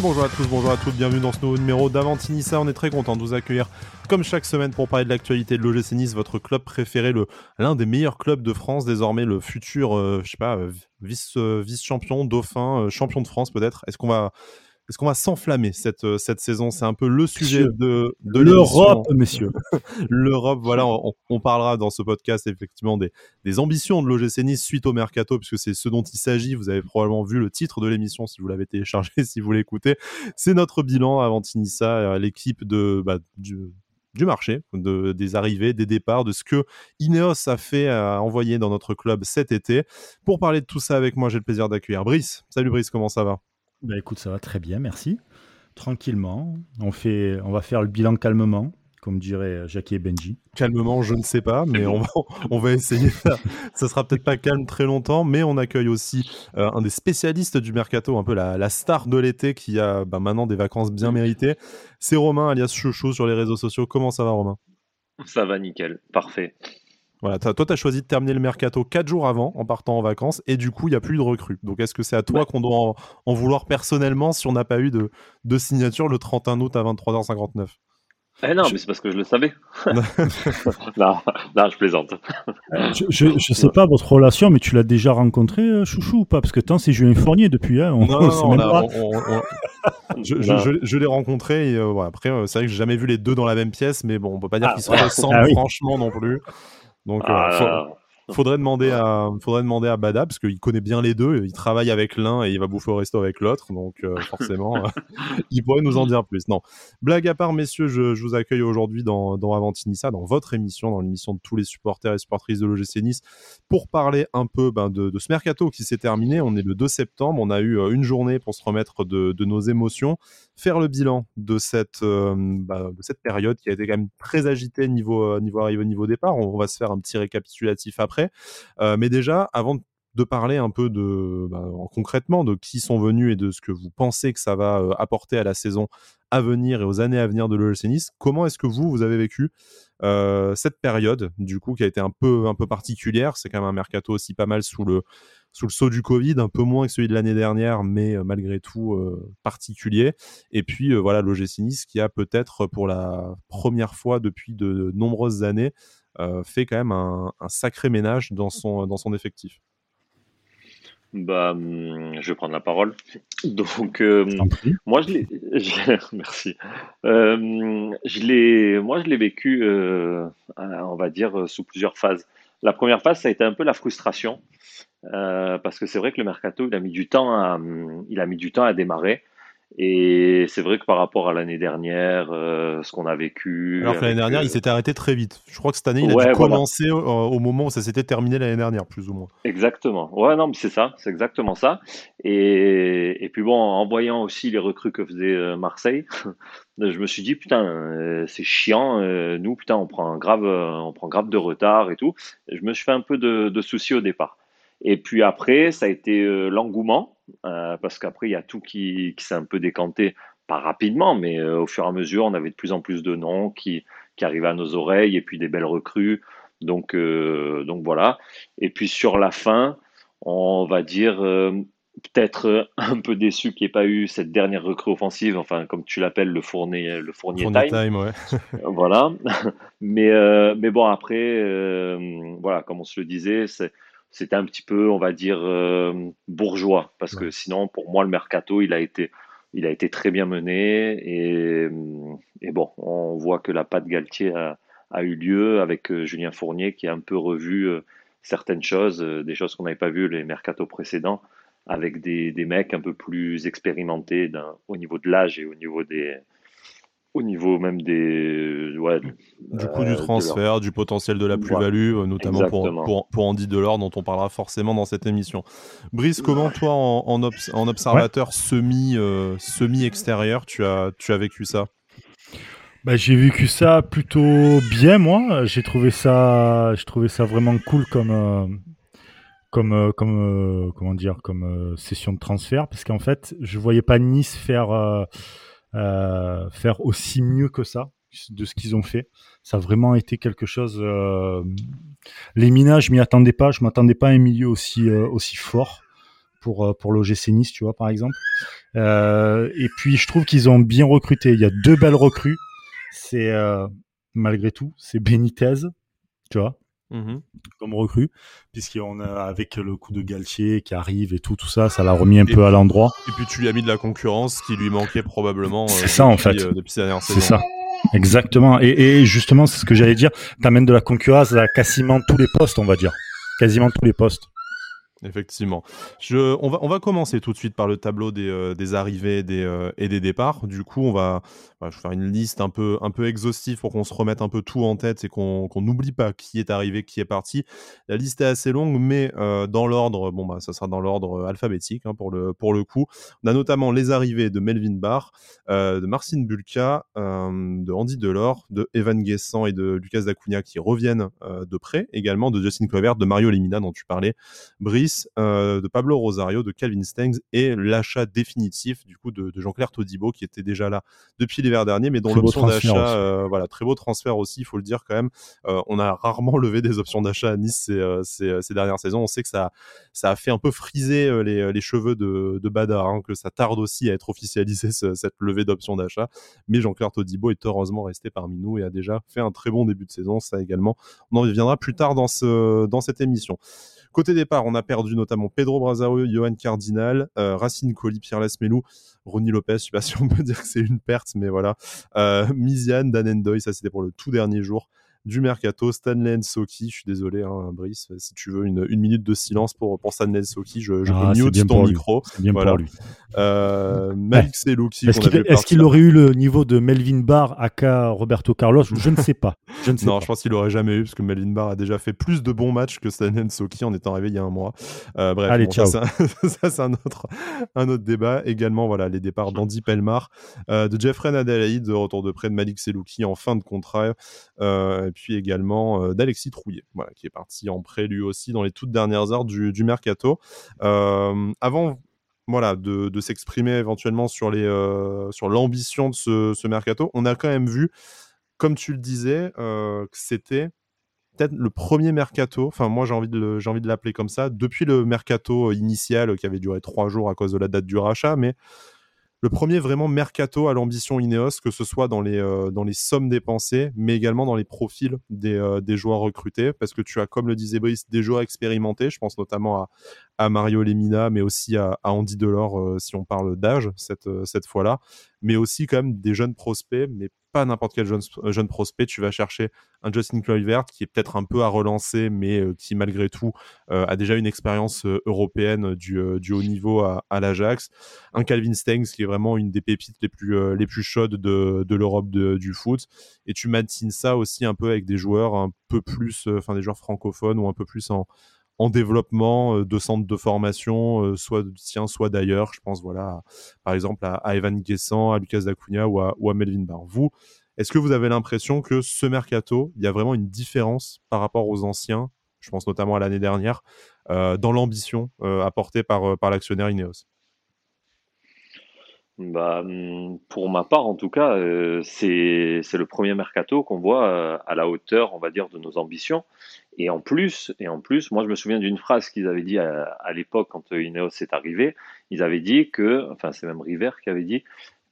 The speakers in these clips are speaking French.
Bonjour à tous, bonjour à toutes, bienvenue dans ce nouveau numéro d'Avantinissa. On est très content de vous accueillir comme chaque semaine pour parler de l'actualité de l'OGC Nice, votre club préféré, l'un des meilleurs clubs de France, désormais le futur, euh, je sais pas, euh, euh, vice-champion, dauphin, champion de France peut-être. Est-ce qu'on va est-ce qu'on va s'enflammer cette, euh, cette saison? C'est un peu le sujet de, de l'Europe, messieurs. L'Europe, voilà, on, parlera dans ce podcast effectivement des, des ambitions de l'OGC Nice suite au mercato, puisque c'est ce dont il s'agit. Vous avez probablement vu le titre de l'émission si vous l'avez téléchargé, si vous l'écoutez. C'est notre bilan avant Tinissa, euh, l'équipe de bah, du, du marché, de, des arrivées, des départs, de ce que Ineos a fait, à envoyer dans notre club cet été. Pour parler de tout ça avec moi, j'ai le plaisir d'accueillir Brice. Salut Brice, comment ça va? Bah écoute, ça va très bien, merci. Tranquillement, on, fait, on va faire le bilan calmement, comme dirait Jackie et Benji. Calmement, je ne sais pas, mais on va, on va essayer. ça sera peut-être pas calme très longtemps, mais on accueille aussi euh, un des spécialistes du mercato, un peu la, la star de l'été qui a bah, maintenant des vacances bien méritées. C'est Romain, alias Chouchou sur les réseaux sociaux. Comment ça va, Romain? Ça va nickel, parfait. Voilà, toi, tu as choisi de terminer le mercato 4 jours avant en partant en vacances et du coup, il n'y a plus de recrues. Donc, est-ce que c'est à toi qu'on doit en, vouloir personnellement si on n'a pas eu de, de signature le 31 août à 23h59 eh non, mais c'est parce que je le savais. non, je plaisante. je, ne sais pas votre relation, mais tu l'as déjà rencontré, euh, Chouchou, ou pas? Parce que tant c'est Julien Fournier depuis. Hein, on, non, non, non je, l'ai rencontré et euh, après, euh, c'est vrai que j'ai jamais vu les deux dans la même pièce, mais bon, on peut pas dire ah, qu'ils se ressemblent ah franchement non plus. Donc, ah Faudrait demander à, faudrait demander à Bada parce qu'il connaît bien les deux. Il travaille avec l'un et il va bouffer au resto avec l'autre. Donc, euh, forcément, il pourrait nous en dire plus. Non. Blague à part, messieurs, je, vous accueille aujourd'hui dans, dans Avantinissa, dans votre émission, dans l'émission de tous les supporters et supportrices de l'OGC Nice, pour parler un peu ben, de, de, ce mercato qui s'est terminé. On est le 2 septembre. On a eu euh, une journée pour se remettre de, de nos émotions, faire le bilan de cette, euh, bah, de cette période qui a été quand même très agitée niveau, niveau arrivée, niveau départ. On, on va se faire un petit récapitulatif après. Euh, mais déjà, avant de parler un peu bah, concrètement de qui sont venus et de ce que vous pensez que ça va euh, apporter à la saison à venir et aux années à venir de l'OGC Nice. Comment est-ce que vous vous avez vécu euh, cette période du coup qui a été un peu un peu particulière? C'est quand même un mercato aussi pas mal sous le sous le saut du Covid, un peu moins que celui de l'année dernière, mais malgré tout particulier. Et puis voilà l'OGC Nice qui a peut-être pour la première fois depuis de nombreuses années fait quand même un, sacré ménage dans son, dans son effectif. Bah, hum, je vais prendre la parole. Donc, euh, moi, je l'ai, merci. Euh, je l'ai, moi, je l'ai vécu, on va dire, sous plusieurs phases. La première phase, ça a été un peu la frustration, parce que c'est vrai que le mercato, il a mis du temps à, hum, il a mis du temps à démarrer. Et c'est vrai que par rapport à l'année dernière, euh, ce qu'on a vécu. Alors que l'année dernière, euh, il s'était arrêté très vite. Je crois que cette année, il a dû commencer au, moment où ça s'était terminé l'année dernière, plus ou moins. Exactement. Ouais, non, mais c'est ça, c'est exactement ça. Et, et, puis bon, en voyant aussi les recrues que faisait euh, Marseille, je me suis dit putain, c'est chiant. nous, putain, on prend grave, on prend grave de retard et tout. je me suis fait un peu de, de soucis au départ. Et puis après, ça a été l'engouement euh, parce qu'après, il y a tout qui, qui s'est un peu décanté, pas rapidement, mais euh, au fur et à mesure, on avait de plus en plus de noms qui, qui arrivaient à nos oreilles, et puis des belles recrues. Donc, euh, donc voilà. Et puis sur la fin, on va dire peut-être un peu déçu qu'il n'y ait pas eu cette dernière recrue offensive, enfin comme tu l'appelles le fournier, le fournier, time. ouais. voilà. Mais mais bon après, voilà, comme on se le disait, c'est c'était un petit peu, on va dire, euh, bourgeois. Parce que sinon, pour moi, le mercato, il a été, il a été très bien mené. Et, et bon, on voit que la patte Galtier a, a, eu lieu avec euh, Julien Fournier qui a un peu revu euh, certaines choses, des choses qu'on n'avait pas vues les mercatos précédents, avec des, des mecs un peu plus expérimentés au niveau de l'âge et au niveau des, au niveau même des ouais, du coup du euh, transfert, du potentiel de la plus-value, euh, notamment pour, pour, pour, Andy Delors, dont on parlera forcément dans cette émission. Brice, comment toi, en, en, observateur semi, euh, semi extérieur, tu as, tu as vécu ça? Bah, j'ai vécu ça plutôt bien, moi. J'ai trouvé ça, j'ai trouvé ça vraiment cool comme, comme, comme, comment dire, comme session de transfert, parce qu'en fait, je voyais pas Nice faire euh, faire aussi mieux que ça de ce qu'ils ont fait. Ça a vraiment été quelque chose. Euh... Les minages, je m'y attendais pas. Je m'attendais pas à un milieu aussi euh, aussi fort pour pour l'OGC Nice, tu vois, par exemple. et puis je trouve qu'ils ont bien recruté. Il y a deux belles recrues. C'est malgré tout, c'est Benitez, tu vois, mmh comme recrue, puisqu'on a avec le coup de Galtier qui arrive et tout, tout ça, ça l'a remis un peu à l'endroit. Et puis tu lui as mis de la concurrence qui lui manquait probablement. C'est ça en fait. depuis C'est ça. Exactement. Et, et justement, c'est ce que j'allais dire. T'amènes de la concurrence à quasiment tous les postes, on va dire. Quasiment tous les postes. Effectivement. On, va, on va commencer tout de suite par le tableau des, euh, des arrivées des, euh, et des départs. Du coup, on va, je vais faire une liste un peu, un peu exhaustive pour qu'on se remette un peu tout en tête et qu'on n'oublie pas qui est arrivé, qui est parti. La liste est assez longue, mais euh, dans l'ordre, bon, bah, ça sera dans l'ordre alphabétique hein, pour, le, pour le coup. On a notamment les arrivées de Melvin Barr, de Marcin Bulka, de Andy Delors, de Evan Guessant et de Lucas Dacunha qui reviennent de près, également de Justin Clover, de Mario Lemina dont tu parlais, Brice euh, de Pablo Rosario, de Calvin Stengs et l'achat définitif du coup de, Jean-Claire Todibo qui était déjà là depuis l'hiver dernier, mais dont l'option d'achat, euh, voilà, très beau transfert aussi, il faut le dire quand même. Euh, on a rarement levé des options d'achat à Nice ces, dernières saisons. On sait que ça, ça a fait un peu friser les, cheveux de, de Bada, hein, que ça tarde aussi à être officialisé cette levée d'options d'achat. Mais Jean-Claire Todibo est heureusement resté parmi nous et a déjà fait un très bon début de saison. Ça également, on en reviendra plus tard dans, ce, dans cette émission. Côté départ, on a perdu notamment Pedro Brazao, Johan Cardinal, euh, Racine Colli, Pierre Lasmelou, Ronnie Lopez. Je sais pas si on peut dire que c'est une perte, mais voilà. Euh, Miziane, Dan Endoy, ça c'était pour le tout dernier jour du mercato. Stanley Soki, je suis désolé, hein, Brice, si tu veux une, une, minute de silence pour, pour Stanley Soki, je, je ah, mute ton micro. Bien voilà. pour lui. Euh, Malik Selouki. Est-ce qu'il aurait eu le niveau de Melvin Barr aka Roberto Carlos? Je ne sais pas. Je ne sais non, pas. je pense qu'il aurait jamais eu, parce que Melvin Barr a déjà fait plus de bons matchs que Stanley Soki en étant arrivé il y a un mois. Euh, bref, Allez, ciao. ça, c'est un autre, un autre débat. Également, voilà, les départs d'Andy Pelmar, euh, de Jeffrey Nadalaïd, de retour de près de Malik Selouki en fin de contrat, euh, et puis également euh, d'Alexis Trouillet, qui est parti en prêt lui aussi dans les toutes dernières heures du, mercato. Euh, avant voilà, de, s'exprimer éventuellement sur, les, euh, l'ambition de ce, mercato, on a quand même vu, comme tu le disais, que c'était peut-être le premier mercato, enfin moi j'ai envie de l'appeler comme ça, depuis le mercato initial qui avait duré trois jours à cause de la date du rachat, mais le premier vraiment mercato à l'ambition Ineos, que ce soit dans les, euh, sommes dépensées, mais également dans les profils des, euh, des, joueurs recrutés, parce que tu as, comme le disait Brice, des joueurs expérimentés, je pense notamment à, Mario Lemina, mais aussi à, Andy Delors, euh, si on parle d'âge cette, cette fois-là, mais aussi quand même des jeunes prospects, mais pas n'importe quel jeune, jeune, prospect. Tu vas chercher un Justin Kluivert qui est peut-être un peu à relancer, mais euh, qui malgré tout euh, a déjà une expérience euh, européenne du, du, haut niveau à, à l'Ajax. Un Calvin Stengs qui est vraiment une des pépites les plus, les plus chaudes de, de l'Europe du foot. Et tu matines ça aussi un peu avec des joueurs un peu plus, enfin des joueurs francophones ou un peu plus en, en développement de centres de formation, soit de tien, soit d'ailleurs. Je pense, voilà, par exemple, à, Evan Guessant, à Lucas Dacunia ou à, à Melvin Barr. Vous, est-ce que vous avez l'impression que ce mercato, il y a vraiment une différence par rapport aux anciens Je pense notamment à l'année dernière, dans l'ambition apportée par, par l'actionnaire Ineos? Bah, mmh, pour ma part, en tout cas, c'est le premier mercato qu'on voit à la hauteur, on va dire, de nos ambitions. Et en plus, et en plus, moi je me souviens d'une phrase qu'ils avaient dit à, l'époque quand euh, Ineos est arrivé. Ils avaient dit que, enfin c'est même River qui avait dit,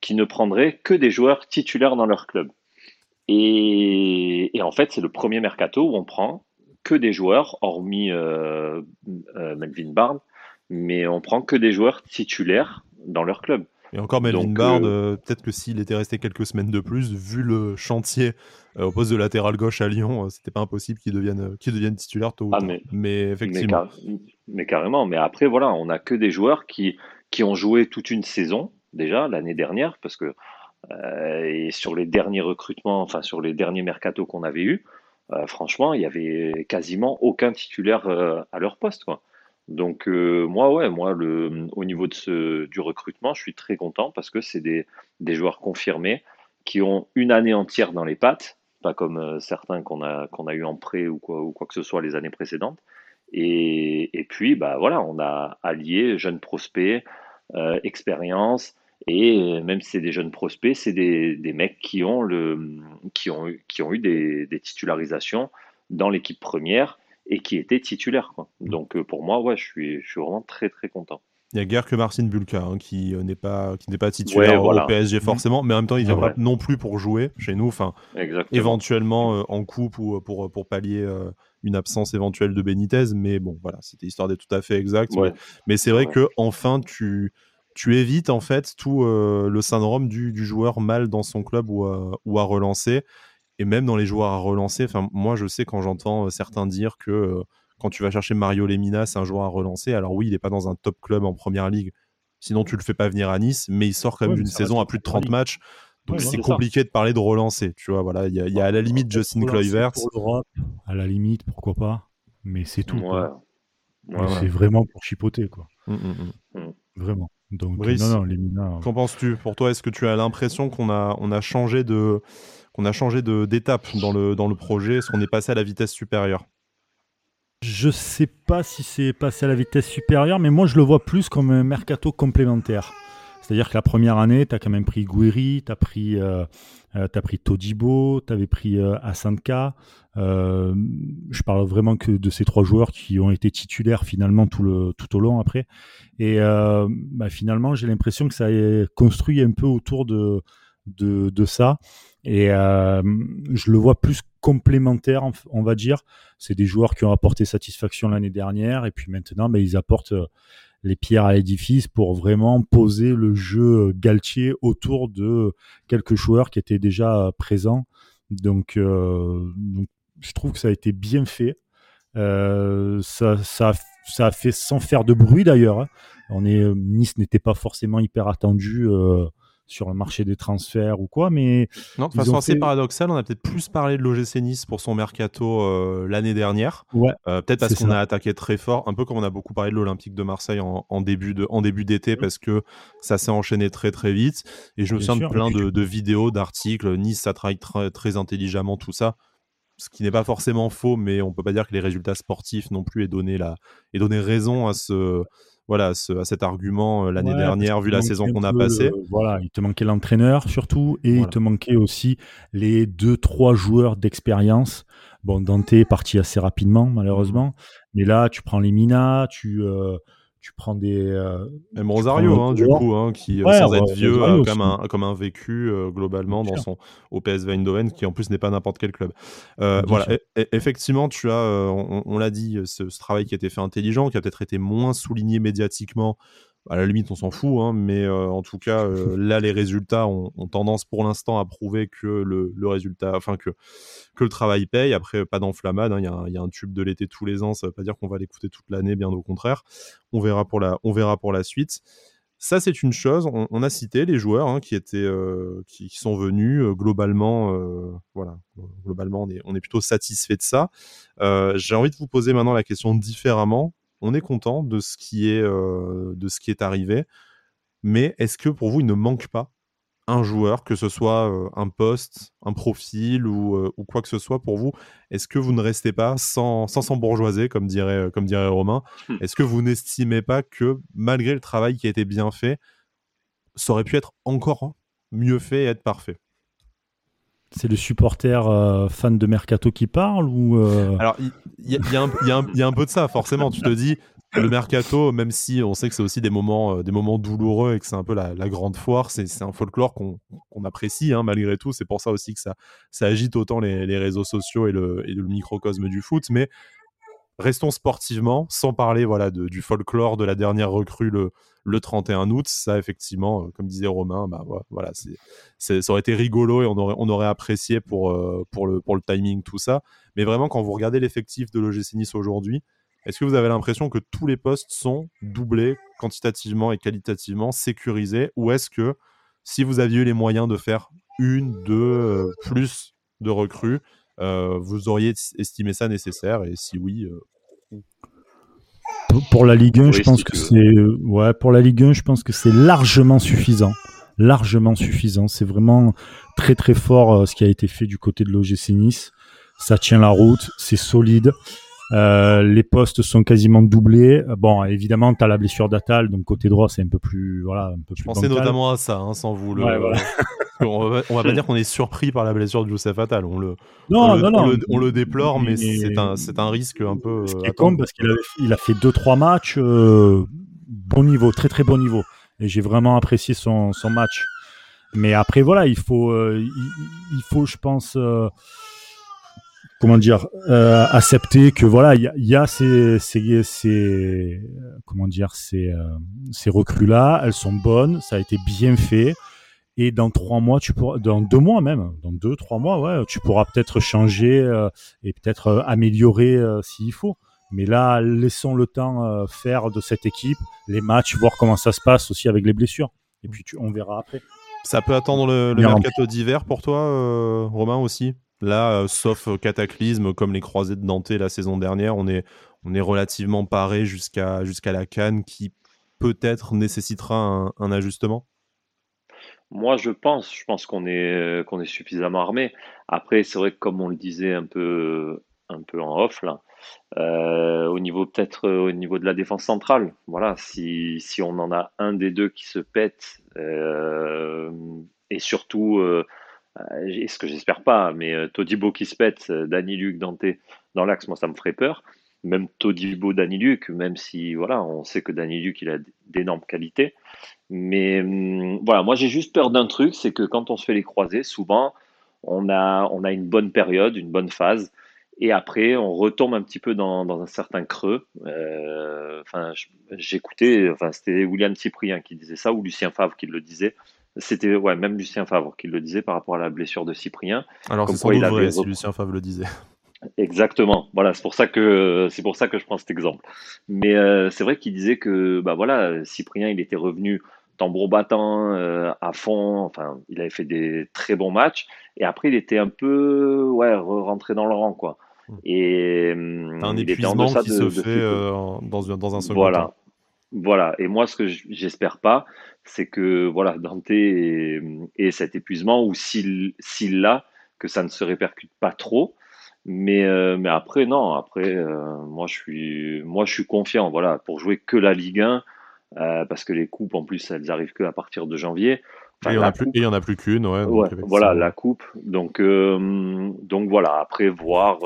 qu'ils ne prendraient que des joueurs titulaires dans leur club. Et, en fait, c'est le premier mercato où on prend que des joueurs, hormis euh, euh, Melvin Barnes, mais on prend que des joueurs titulaires dans leur club. Et encore Melvin Bard, euh, peut-être que s'il était resté quelques semaines de plus, vu le chantier euh, au poste de latéral gauche à Lyon, euh, c'était pas impossible qu'il devienne, qu'il devienne titulaire tôt ou ah, mais, effectivement. Mais, carrément. Mais après, voilà, on a que des joueurs qui, qui ont joué toute une saison, déjà, l'année dernière, parce que et sur les derniers recrutements, enfin sur les derniers mercatos qu'on avait eus, franchement, il y avait quasiment aucun titulaire à leur poste. Quoi. Donc euh, moi, ouais, moi, le, au niveau de ce, du recrutement, je suis très content parce que c'est des, des, joueurs confirmés qui ont une année entière dans les pattes, pas comme euh, certains qu'on a, qu'on a eu en prêt ou quoi, ou quoi que ce soit les années précédentes. Et, et puis, bah voilà, on a allié jeunes prospects, euh, expérience, et même si c'est des jeunes prospects, c'est des, des, mecs qui ont, le, qui ont, qui ont eu des, des titularisations dans l'équipe première et qui était titulaire. Quoi. Donc euh, pour moi, ouais, je suis, je suis vraiment très très content. Il n'y a guère que Marcin Bulka hein, qui n'est pas qui n'est pas titulaire au PSG mm. forcément, mais en même temps il vient pas non plus pour jouer chez nous. Enfin, éventuellement en coupe ou pour pour pallier une absence éventuelle de Benitez, mais bon voilà, c'était histoire d'être tout à fait exact. Mais, c'est vrai que enfin tu tu évites en fait tout le syndrome du, du, joueur mal dans son club ou ou à relancer et même dans les joueurs à relancer, enfin, moi, je sais quand j'entends euh, certains dire que euh, quand tu vas chercher Mario Lemina, c'est un joueur à relancer. Alors oui, il n'est pas dans un top club en première ligue. Sinon, tu le fais pas venir à Nice, mais il sort quand même d'une saison à plus de 30 matchs. Donc c'est compliqué de parler de relancer. Tu vois, voilà, il y, a à la limite Justin Kluivert. À la limite, pourquoi pas. Mais c'est tout. c'est vraiment pour chipoter, quoi. Mmh, mmh, mmh. Vraiment. Donc, non, non, Lemina. Qu'en penses-tu? Pour toi, est-ce que tu as l'impression qu'on a, on a changé de qu'on a changé d'étape dans le, dans le projet Est-ce qu'on est passé à la vitesse supérieure? Je sais pas si c'est passé à la vitesse supérieure, mais moi je le vois plus comme un mercato complémentaire. C'est-à-dire que la première année, tu as quand même pris Guiri, tu as pris, euh, euh pris Todibo, tu avais pris euh, Asanka. Euh, je parle vraiment que de ces trois joueurs qui ont été titulaires finalement tout, au long après. Et bah, finalement, j'ai l'impression que ça a construit un peu autour de, de, de ça. Et euh, je le vois plus complémentaire, on va dire. C'est des joueurs qui ont apporté satisfaction l'année dernière, et puis maintenant, ben, ils apportent euh, les pierres à l'édifice pour vraiment poser le jeu Galtier autour de quelques joueurs qui étaient déjà présents. Donc, euh, je trouve que ça a été bien fait. Euh, ça, ça, ça a fait sans faire de bruit d'ailleurs. Hein. On est Nice n'était pas forcément hyper attendu. Euh, sur le marché des transferts ou quoi, mais... Non, de façon assez paradoxale, on a peut-être plus parlé de l'OGC Nice pour son mercato euh, l'année dernière. Ouais, euh, peut-être parce qu'on a attaqué très fort, un peu comme on a beaucoup parlé de l'Olympique de Marseille en, début de, en début d'été, parce que ça s'est enchaîné très très vite. Et je me souviens de plein de, vidéos, d'articles. Nice, ça travaille très, très intelligemment, tout ça ce qui n'est pas forcément faux, mais on peut pas dire que les résultats sportifs non plus aient donné, la, aient donné raison à ce, voilà, à cet argument euh, l'année dernière, vu la saison qu'on a passée. voilà, il te manquait l'entraîneur surtout, et il te manquait aussi les deux, trois joueurs d'expérience. Bon, Dante est parti assez rapidement, malheureusement. Mais là, tu prends les Minas, tu, euh, tu prends des. Euh, Même Rosario, hein, du coup, hein, qui, euh, sans être vieux, a comme un, comme un vécu euh, globalement dans son, au PSV Eindhoven, qui en plus n'est pas n'importe quel club. voilà, effectivement, tu as, on, l'a dit, ce, ce, travail qui a été fait intelligent, qui a peut-être été moins souligné médiatiquement à la limite, on s'en fout, hein, mais euh, en tout cas, euh, là, les résultats ont, tendance pour l'instant à prouver que le, résultat, enfin que, que le travail paye. Après, pas d'enflammade, hein, il y, a un tube de l'été tous les ans, ça veut pas dire qu'on va l'écouter toute l'année, bien au contraire. On verra pour la, on verra pour la suite. Ça, c'est une chose. On, a cité les joueurs hein, qui étaient, euh, qui, sont venus globalement. voilà, globalement, on est, on est, plutôt satisfait de ça. J'ai envie de vous poser maintenant la question différemment on est content de ce qui est, euh, de ce qui est arrivé. Mais est-ce que pour vous, il ne manque pas un joueur, que ce soit euh, un poste, un profil euh, ou, quoi que ce soit pour vous? Est-ce que vous ne restez pas sans, sans bourgeoiser, comme dirait, comme dirait Romain? Hum. Est-ce que vous n'estimez pas que malgré le travail qui a été bien fait, ça aurait pu être encore mieux fait et être parfait? C'est le supporter euh, fan de Mercato qui parle ou euh Alors, il y, a un peu de ça, forcément. Tu te dis, le Mercato, même si on sait que c'est aussi des moments, euh, des moments douloureux et que c'est un peu la, grande foire, c'est un folklore qu'on apprécie hein, malgré tout. C'est pour ça aussi que ça, ça agite autant les, réseaux sociaux et le, et le, microcosme du foot. Mais restons sportivement, sans parler voilà du folklore de la dernière recrue le, le 31 août. Ça, effectivement, euh, comme disait Romain, bah, voilà, ça aurait été rigolo et on aurait, on aurait apprécié pour, euh, pour, le, pour le timing, tout ça. Mais vraiment, quand vous regardez l'effectif de l'OGC Nice aujourd'hui, est-ce que vous avez l'impression que tous les postes sont doublés quantitativement et qualitativement, sécurisés? Ou est-ce que si vous aviez eu les moyens de faire une, deux, euh, plus de recrues, vous auriez estimé ça nécessaire Et si oui, pour la Ligue 1, je pense que c'est ouais, pour la Ligue 1, je pense que c'est largement suffisant. Largement suffisant. C'est vraiment très très fort euh, ce qui a été fait du côté de l'OGC Nice. Ça tient la route, c'est solide. Euh, les postes sont quasiment doublés. Bon, évidemment, tu as la blessure d'Atal, donc côté droit, c'est un peu plus. Voilà, un peu Je pensais notamment à ça, hein, sans vous le. on, va, va pas dire qu'on est surpris par la blessure de Youssef Attal. On le, non, non, non, on, le, déplore, mais, c'est un, un, risque un peu. Ce qui est con parce qu'il il a fait 2-3 matchs. Euh, bon niveau, très très bon niveau. Et j'ai vraiment apprécié son, son match. Mais après, voilà, il faut, euh, il, faut, je pense, euh, comment dire, euh, accepter que voilà, il y, a, ces, ces, ces, comment dire, ces, ces recrues là, elles sont bonnes, ça a été bien fait. Et dans trois mois, tu pourras, dans deux mois même, dans deux, trois mois, ouais, tu pourras peut-être changer et peut-être améliorer s'il faut. Mais là, laissons le temps faire de cette équipe les matchs, voir comment ça se passe aussi avec les blessures. Et puis tu, on verra après. Ça peut attendre le, mercato d'hiver pour toi, euh, Romain aussi? Là, euh, sauf cataclysme comme les croisés de Dante la saison dernière, on est, on est relativement paré jusqu'à la Cannes qui peut-être nécessitera un, ajustement moi, je pense, je pense qu'on est qu'on est suffisamment armé. Après, c'est vrai que comme on le disait un peu un peu en off là, euh, au niveau peut-être au niveau de la défense centrale, voilà, si, si on en a un des deux qui se pète, euh, et surtout, euh, ce que j'espère pas, mais Todibo qui se pète, Dani Luc, Dante dans l'axe, moi ça me ferait peur. Même Todibo, Dani Luc, même si voilà, on sait que Dani Luc il a d'énormes qualités. Mais hum, voilà, moi j'ai juste peur d'un truc, c'est que quand on se fait les croisés, souvent on a, on a une bonne période, une bonne phase. Et après, on retombe un petit peu dans, un certain creux. Euh, enfin, j'écoutais, enfin, c'était William Cyprien qui disait ça, ou Lucien Favre qui le disait. C'était ouais, même Lucien Favre qui le disait par rapport à la blessure de Cyprien. Alors c'est sans doute vrai si Lucien Favre le disait. Exactement. Voilà, c'est pour ça que c'est pour ça que je prends cet exemple. Mais euh, c'est vrai qu'il disait que bah voilà, Cyprien, il était revenu tambour battant euh, à fond. Enfin, il avait fait des très bons matchs. Et après, il était un peu ouais rentré dans le rang quoi. Et hum, un épuisement qui se fait euh, dans, dans, un second voilà. Voilà. Et moi, ce que j'espère pas, c'est que voilà, Dante et, cet épuisement, ou s'il l'a, que ça ne se répercute pas trop. Mais, euh, mais après, non. Après, euh, moi, je suis, moi, je suis confiant. Voilà, pour jouer que la Ligue 1, parce que les coupes, en plus, elles arrivent que à partir de janvier. et il n'y en, a plus qu'une, ouais. voilà, la coupe. Donc, donc voilà. Après, voir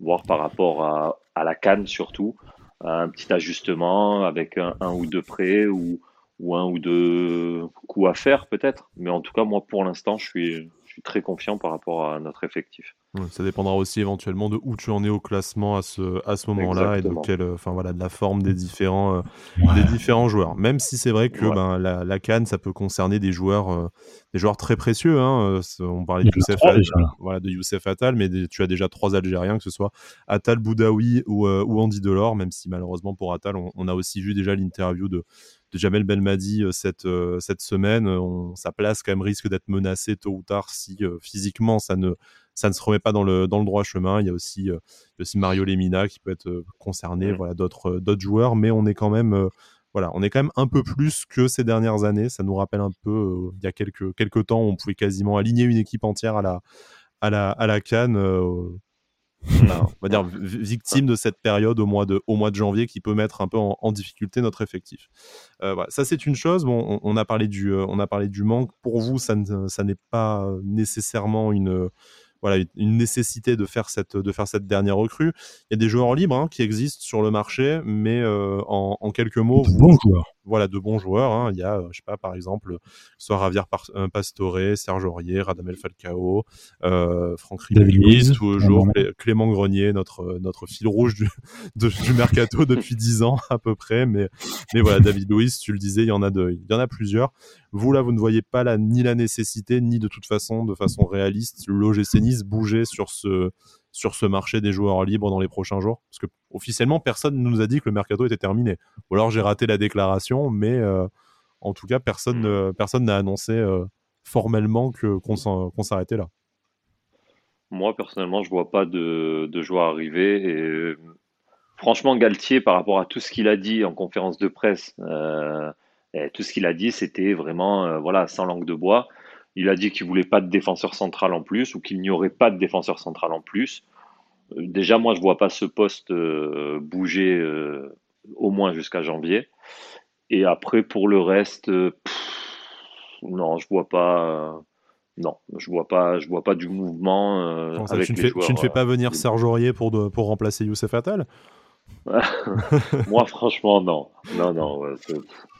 voir par rapport à, à la canne surtout, un petit ajustement avec un, ou deux prêts ou, ou un ou deux coups à faire peut-être. Mais en tout cas, moi pour l'instant, je suis, suis très confiant par rapport à notre effectif. Ça dépendra aussi éventuellement de où tu en es au classement à ce, à ce moment-là et de quelle, enfin voilà, de la forme des différents, euh, des différents joueurs. Même si c'est vrai que ben, la, la Cannes, ça peut concerner des joueurs, euh, des joueurs très précieux. Hein. Euh, on parlait de Youssef, voilà, de Youssef Attal, mais tu as déjà trois Algériens, que ce soit Attal Boudaoui ou, ou Andy Delors, même si malheureusement pour Attal, on, a aussi vu déjà l'interview de, de Jamel Belmadi cette, cette semaine. On, sa place quand même risque d'être menacée tôt ou tard si physiquement ça ne ça ne se remet pas dans le, dans le droit chemin. Il y a aussi, euh, aussi Mario Lemina qui peut être euh, concerné, voilà, d'autres, euh, d'autres joueurs, mais on est quand même voilà, on est quand même un peu plus que ces dernières années. Ça nous rappelle un peu, il y a quelques, quelques temps, on pouvait quasiment aligner une équipe entière à la, à la, à la Cannes. On va dire victime de cette période au mois de, au mois de janvier qui peut mettre un peu en, difficulté notre effectif. voilà. Ça, c'est une chose. Bon, on, a parlé du, on a parlé du manque. Pour vous, ça, ça n'est pas nécessairement une voilà, une nécessité de faire cette, de faire cette dernière recrue. Il y a des joueurs libres hein, qui existent sur le marché, mais euh, en, quelques mots, de bons joueurs. Voilà, de bons joueurs. Hein. Il y a, je sais pas, par exemple, soit Javier euh, Pastore, Serge Aurier, Radamel Falcao, euh, Franck Ribéry, toujours Clément Grenier, notre, notre fil rouge du, du mercato depuis 10 ans à peu près. Mais, mais voilà, David Luiz, tu le disais, il y en a, de, il y en a plusieurs. Vous, là, vous ne voyez pas la, ni la nécessité, ni de toute façon, de façon réaliste, l'OGC Nice bouger sur ce, sur ce marché des joueurs libres dans les prochains jours? Parce que officiellement, personne ne nous a dit que le mercato était terminé. Ou alors j'ai raté la déclaration, mais euh, en tout cas, personne hmm. personne n'a annoncé euh, formellement que qu'on s'arrêtait là. Moi, personnellement, je vois pas de, de joueurs arriver. Et franchement, Galtier, par rapport à tout ce qu'il a dit en conférence de presse, euh, tout ce qu'il a dit, c'était vraiment voilà sans langue de bois. Il a dit qu'il voulait pas de défenseur central en plus ou qu'il n'y aurait pas de défenseur central en plus. Euh, déjà, moi, je vois pas ce poste euh, bouger au moins jusqu'à janvier. Et après, pour le reste, non, je vois pas. non, je vois pas, je vois pas du mouvement. tu, ne fais, pas venir Serge Aurier pour, pour remplacer Youssef Attal? Moi, franchement, non. Non, non.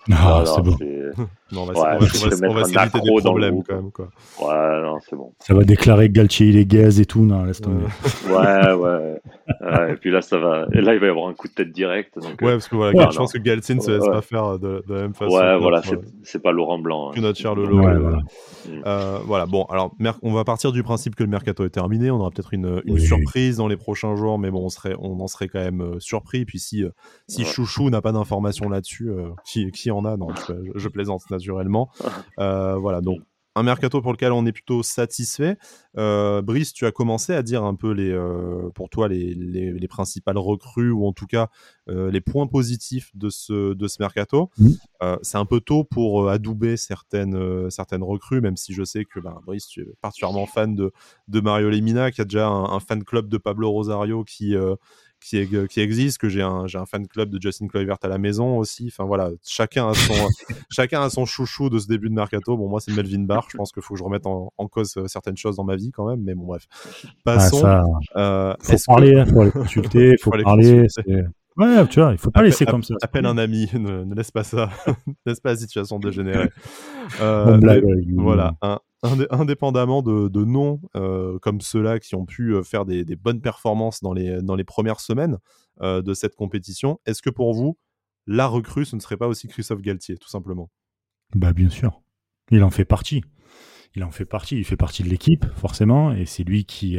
Non, c'est bon. Non, on va, on va, s'éviter des problèmes quand même. Quoi. Ouais, non, c'est bon. Ça va déclarer Galtier il est gaz et tout, non, laisse tomber. ouais, ouais. et puis là, ça va. Et là, il va y avoir un coup de tête direct. Donc, ouais, parce que voilà, je pense que Galtier ne se laisse pas faire de, de, la même façon. Ouais, voilà, c'est pas Laurent Blanc. Que notre cher Lolo. Ouais, voilà. Euh, voilà, bon, alors, on va partir du principe que le mercato est terminé. On aura peut-être une, une surprise dans les prochains jours, mais bon, on, serait, on en serait quand même euh, surpris. Puis si, euh, si Chouchou n'a pas d'informations là-dessus, qui, qui en a Non, je, je plaisante naturellement. Euh, voilà, donc un mercato pour lequel on est plutôt satisfait. Euh, Brice, tu as commencé à dire un peu les, euh, pour toi les, les, principales recrues ou en tout cas les points positifs de ce, de ce mercato. Mmh. c'est un peu tôt pour adouber certaines, certaines recrues, même si je sais que ben, Brice, tu es particulièrement fan de, de Mario Lemina, qui a déjà un, un fan club de Pablo Rosario qui, qui, qui existe, que j'ai un, j'ai un fan club de Justin Kluivert à la maison aussi. Enfin voilà, chacun a son, chacun a son chouchou de ce début de mercato. Bon, moi, c'est Melvin Barr. Je pense qu'il faut que je remette en, cause euh, certaines choses dans ma vie quand même. Mais bon, bref. Passons. Ah, euh, faut parler, il faut les consulter, il faut, parler. Ouais, tu vois, il faut pas laisser comme ça. Appelle un ami, ne, laisse pas ça, ne laisse pas la situation dégénérer. Euh, voilà, un, indépendamment de, noms euh, comme ceux-là qui ont pu euh, faire des, bonnes performances dans les, dans les premières semaines euh, de cette compétition, est-ce que pour vous, la recrue, ce ne serait pas aussi Christophe Galtier, tout simplement? Bah bien sûr, il en fait partie. Il en fait partie, il fait partie de l'équipe, forcément, et c'est lui qui...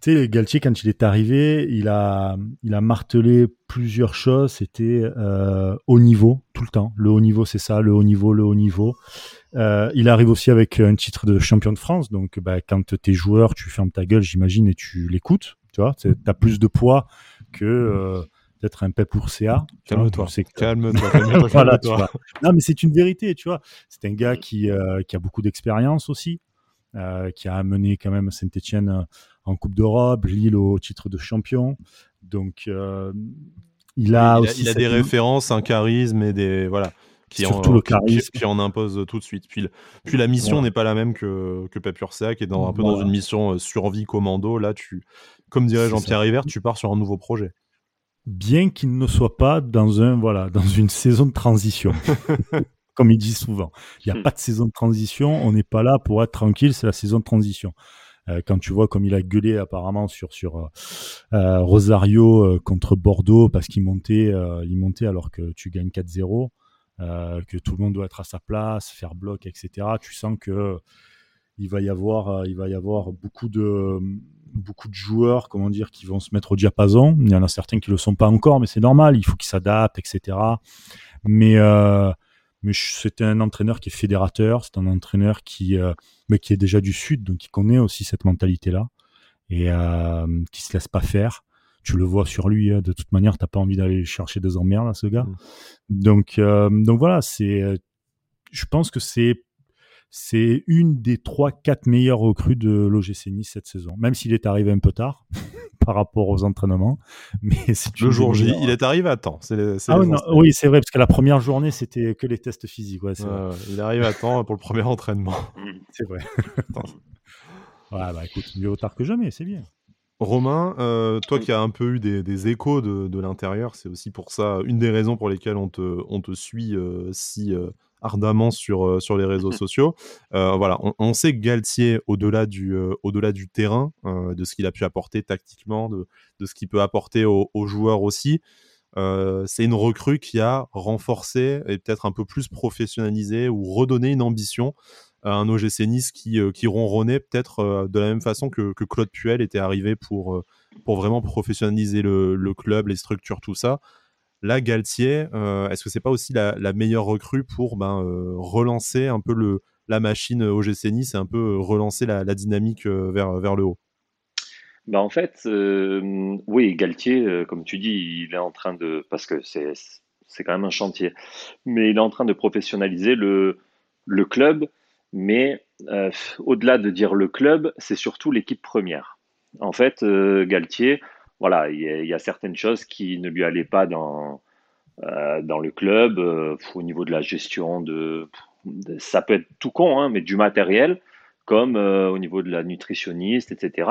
Tu sais, Galtier, quand il est arrivé, il a, il a martelé plusieurs choses. C'était haut niveau, tout le temps. Le haut niveau, c'est ça, le haut niveau, le haut niveau. Euh, il arrive aussi avec un titre de champion de France. Donc, bah, quand es joueur, tu fermes ta gueule, j'imagine, et tu l'écoutes. Tu vois, as plus de poids que euh, d'être un pep pour CA. Calme-toi. Calme-toi. voilà, Non, mais c'est une vérité, tu vois. C'est un gars qui, euh, qui a beaucoup d'expérience aussi, qui a amené quand même Saint-Etienne en Coupe d'Europe, Lille au titre de champion. Donc, il a aussi. Il a, des références, un charisme et des. Voilà qui Surtout en, le charisme. Qui, en impose tout de suite. Puis, puis la mission n'est pas la même que, que Papursa, qui est dans, un peu dans une mission euh, survie commando. Là, tu, comme dirait Jean-Pierre River, tu pars sur un nouveau projet. Bien qu'il ne soit pas dans, un, voilà, dans une saison de transition. comme il dit souvent. Il n'y a hmm. pas de saison de transition, on n'est pas là pour être tranquille, c'est la saison de transition. Euh, quand tu vois comme il a gueulé apparemment sur sur euh, Rosario contre Bordeaux parce qu'il montait il montait alors que tu gagnes 4-0 euh, que tout le monde doit être à sa place, faire bloc, etc. Tu sens que il va y avoir, euh, il va y avoir beaucoup de beaucoup de joueurs, comment dire, qui vont se mettre au diapason. Il y en a certains qui le sont pas encore, mais c'est normal. Il faut qu'ils s'adaptent, etc. Mais euh, mais c'est un entraîneur qui est fédérateur, c'est un entraîneur qui mais qui est déjà du sud, donc qui connaît aussi cette mentalité-là et euh, qui se laisse pas faire tu le vois sur lui. Hein. de toute manière, t'as pas envie d'aller chercher des emmerdes à ce gars. Mm. Donc, euh, donc voilà, c'est. Euh, je pense que c'est c'est une des trois, quatre meilleures recrues de l'OGC Nice cette saison. Même s'il est arrivé un peu tard par rapport aux entraînements, mais c'est le jour J, il est arrivé à temps. Ah oui, c'est vrai parce que la première journée c'était que les tests physiques. Ouais, il arrive à temps pour le premier entraînement. c'est vrai. ouais, bah écoute, mieux tard que jamais, c'est bien. Romain, euh, toi qui as un peu eu des, échos de, l'intérieur, c'est aussi pour ça une des raisons pour lesquelles on te, on te suit euh, si euh, ardemment sur, sur les réseaux sociaux. voilà, on, sait que Galtier, au-delà du, au-delà du terrain, de ce qu'il a pu apporter tactiquement, de, de ce qu'il peut apporter aux, aux joueurs aussi, c'est une recrue qui a renforcé et peut-être un peu plus professionnalisé ou redonné une ambition un OGC Nice qui, euh, qui ronronnait peut-être euh, de la même façon que, Claude Puel était arrivé pour, euh, pour vraiment professionnaliser le, club, les structures, tout ça. Là, Galtier, est-ce que c'est pas aussi la, meilleure recrue pour ben, relancer un peu la machine OGC Nice et un peu relancer la, dynamique vers, le haut? Bah en fait, oui, Galtier, comme tu dis, il est en train de, parce que c'est, quand même un chantier, mais il est en train de professionnaliser le, le club mais euh, au-delà de dire le club, c'est surtout l'équipe première. En fait, euh, Galtier, voilà, il y, a certaines choses qui ne lui allaient pas dans, euh, dans le club, au niveau de la gestion de, ça peut être tout con, hein, mais du matériel. comme euh, au niveau de la nutritionniste, etc.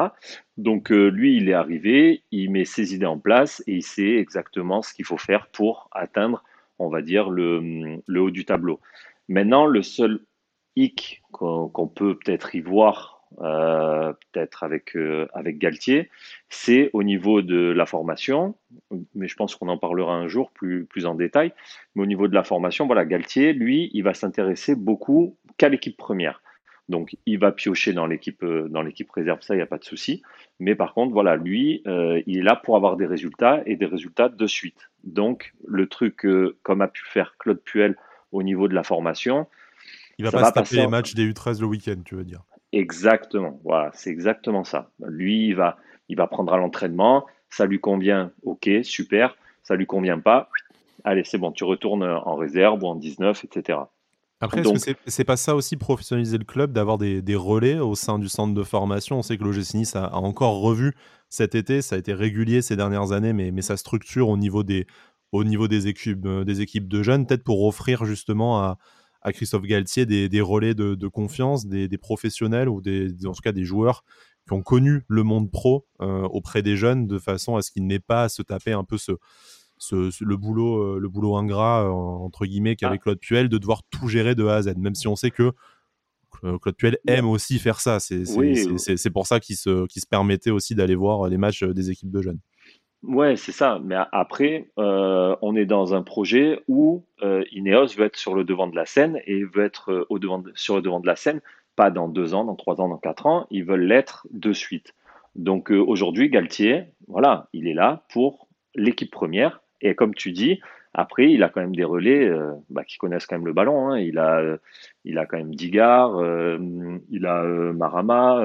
Donc euh, lui, il est arrivé, il met ses idées en place et il sait exactement ce qu'il faut faire pour atteindre, on va dire, le, haut du tableau. Maintenant, le seul hic qu'on peut peut-être y voir, euh, peut-être avec, avec Galtier, c'est au niveau de la formation, mais je pense qu'on en parlera un jour plus, plus en détail, mais au niveau de la formation, voilà, Galtier, lui, il va s'intéresser beaucoup qu'à l'équipe première. Donc, il va piocher dans l'équipe euh, dans l'équipe réserve, ça, il n'y a pas de souci. Mais par contre, voilà, lui, euh, il est là pour avoir des résultats et des résultats de suite. Donc, le truc, euh, comme a pu faire Claude Puel au niveau de la formation, il va pas se taper les matchs des U13 le week-end, tu veux dire Exactement. Voilà, c'est exactement ça. Lui, il va, il va prendre à l'entraînement. Ça lui convient, ok, super. Ça lui convient pas, allez, c'est bon, tu retournes en réserve ou en 19, etc. Après, est-ce que c'est pas ça aussi professionnaliser le club, d'avoir des, relais au sein du centre de formation? On sait que l'OGC Nice a, encore revu cet été, ça a été régulier ces dernières années, mais, mais sa structure au niveau des, au niveau des, équipes, euh, des équipes de jeunes, peut-être pour offrir justement à, à Christophe Galtier des, relais de, confiance, des, professionnels ou des, en tout cas des joueurs qui ont connu le monde pro euh, auprès des jeunes de façon à ce qu'il n'ait pas à se taper un peu ce le boulot, euh, le boulot ingrat entre guillemets qu'avec ah. Claude Puel de devoir tout gérer de A à Z, même si on sait que Claude Puel aime aussi faire ça. C'est pour ça qu'il se, se permettait aussi d'aller voir les matchs des équipes de jeunes. Ouais, c'est ça. Mais après, on est dans un projet où Ineos veut être sur le devant de la scène et veut être au devant sur le devant de la scène, pas dans deux ans, dans trois ans, dans quatre ans. Ils veulent l'être de suite. Donc aujourd'hui, Galtier, voilà, il est là pour l'équipe première et comme tu dis, après, il a quand même des relais euh, bah, qui connaissent quand même le ballon. Hein. Il, a, euh, il a quand même Digard, euh, il a Marama,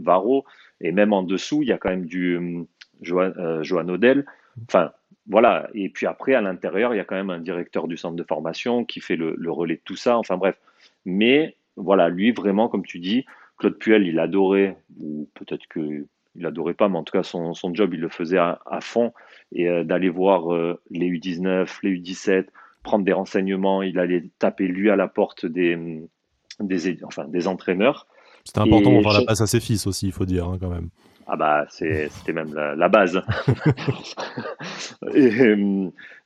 Varro, et même en dessous, il y a quand même du Johan, Odell. Enfin, voilà. Et puis après, à l'intérieur, il y a quand même un directeur du centre de formation qui fait le, le relais de tout ça. Enfin bref. Mais voilà, lui, vraiment, comme tu dis, Claude Puel, il adorait, ou peut-être que il adorait pas, mais en tout cas, son, son job, il le faisait à, fond. Et euh, d'aller voir euh, les U19, les U17, prendre des renseignements, il allait taper lui à la porte des, des, enfin, des entraîneurs. C'était important de faire la passe à ses fils aussi, il faut dire, hein, quand même. Ah bah, c'était même la, base.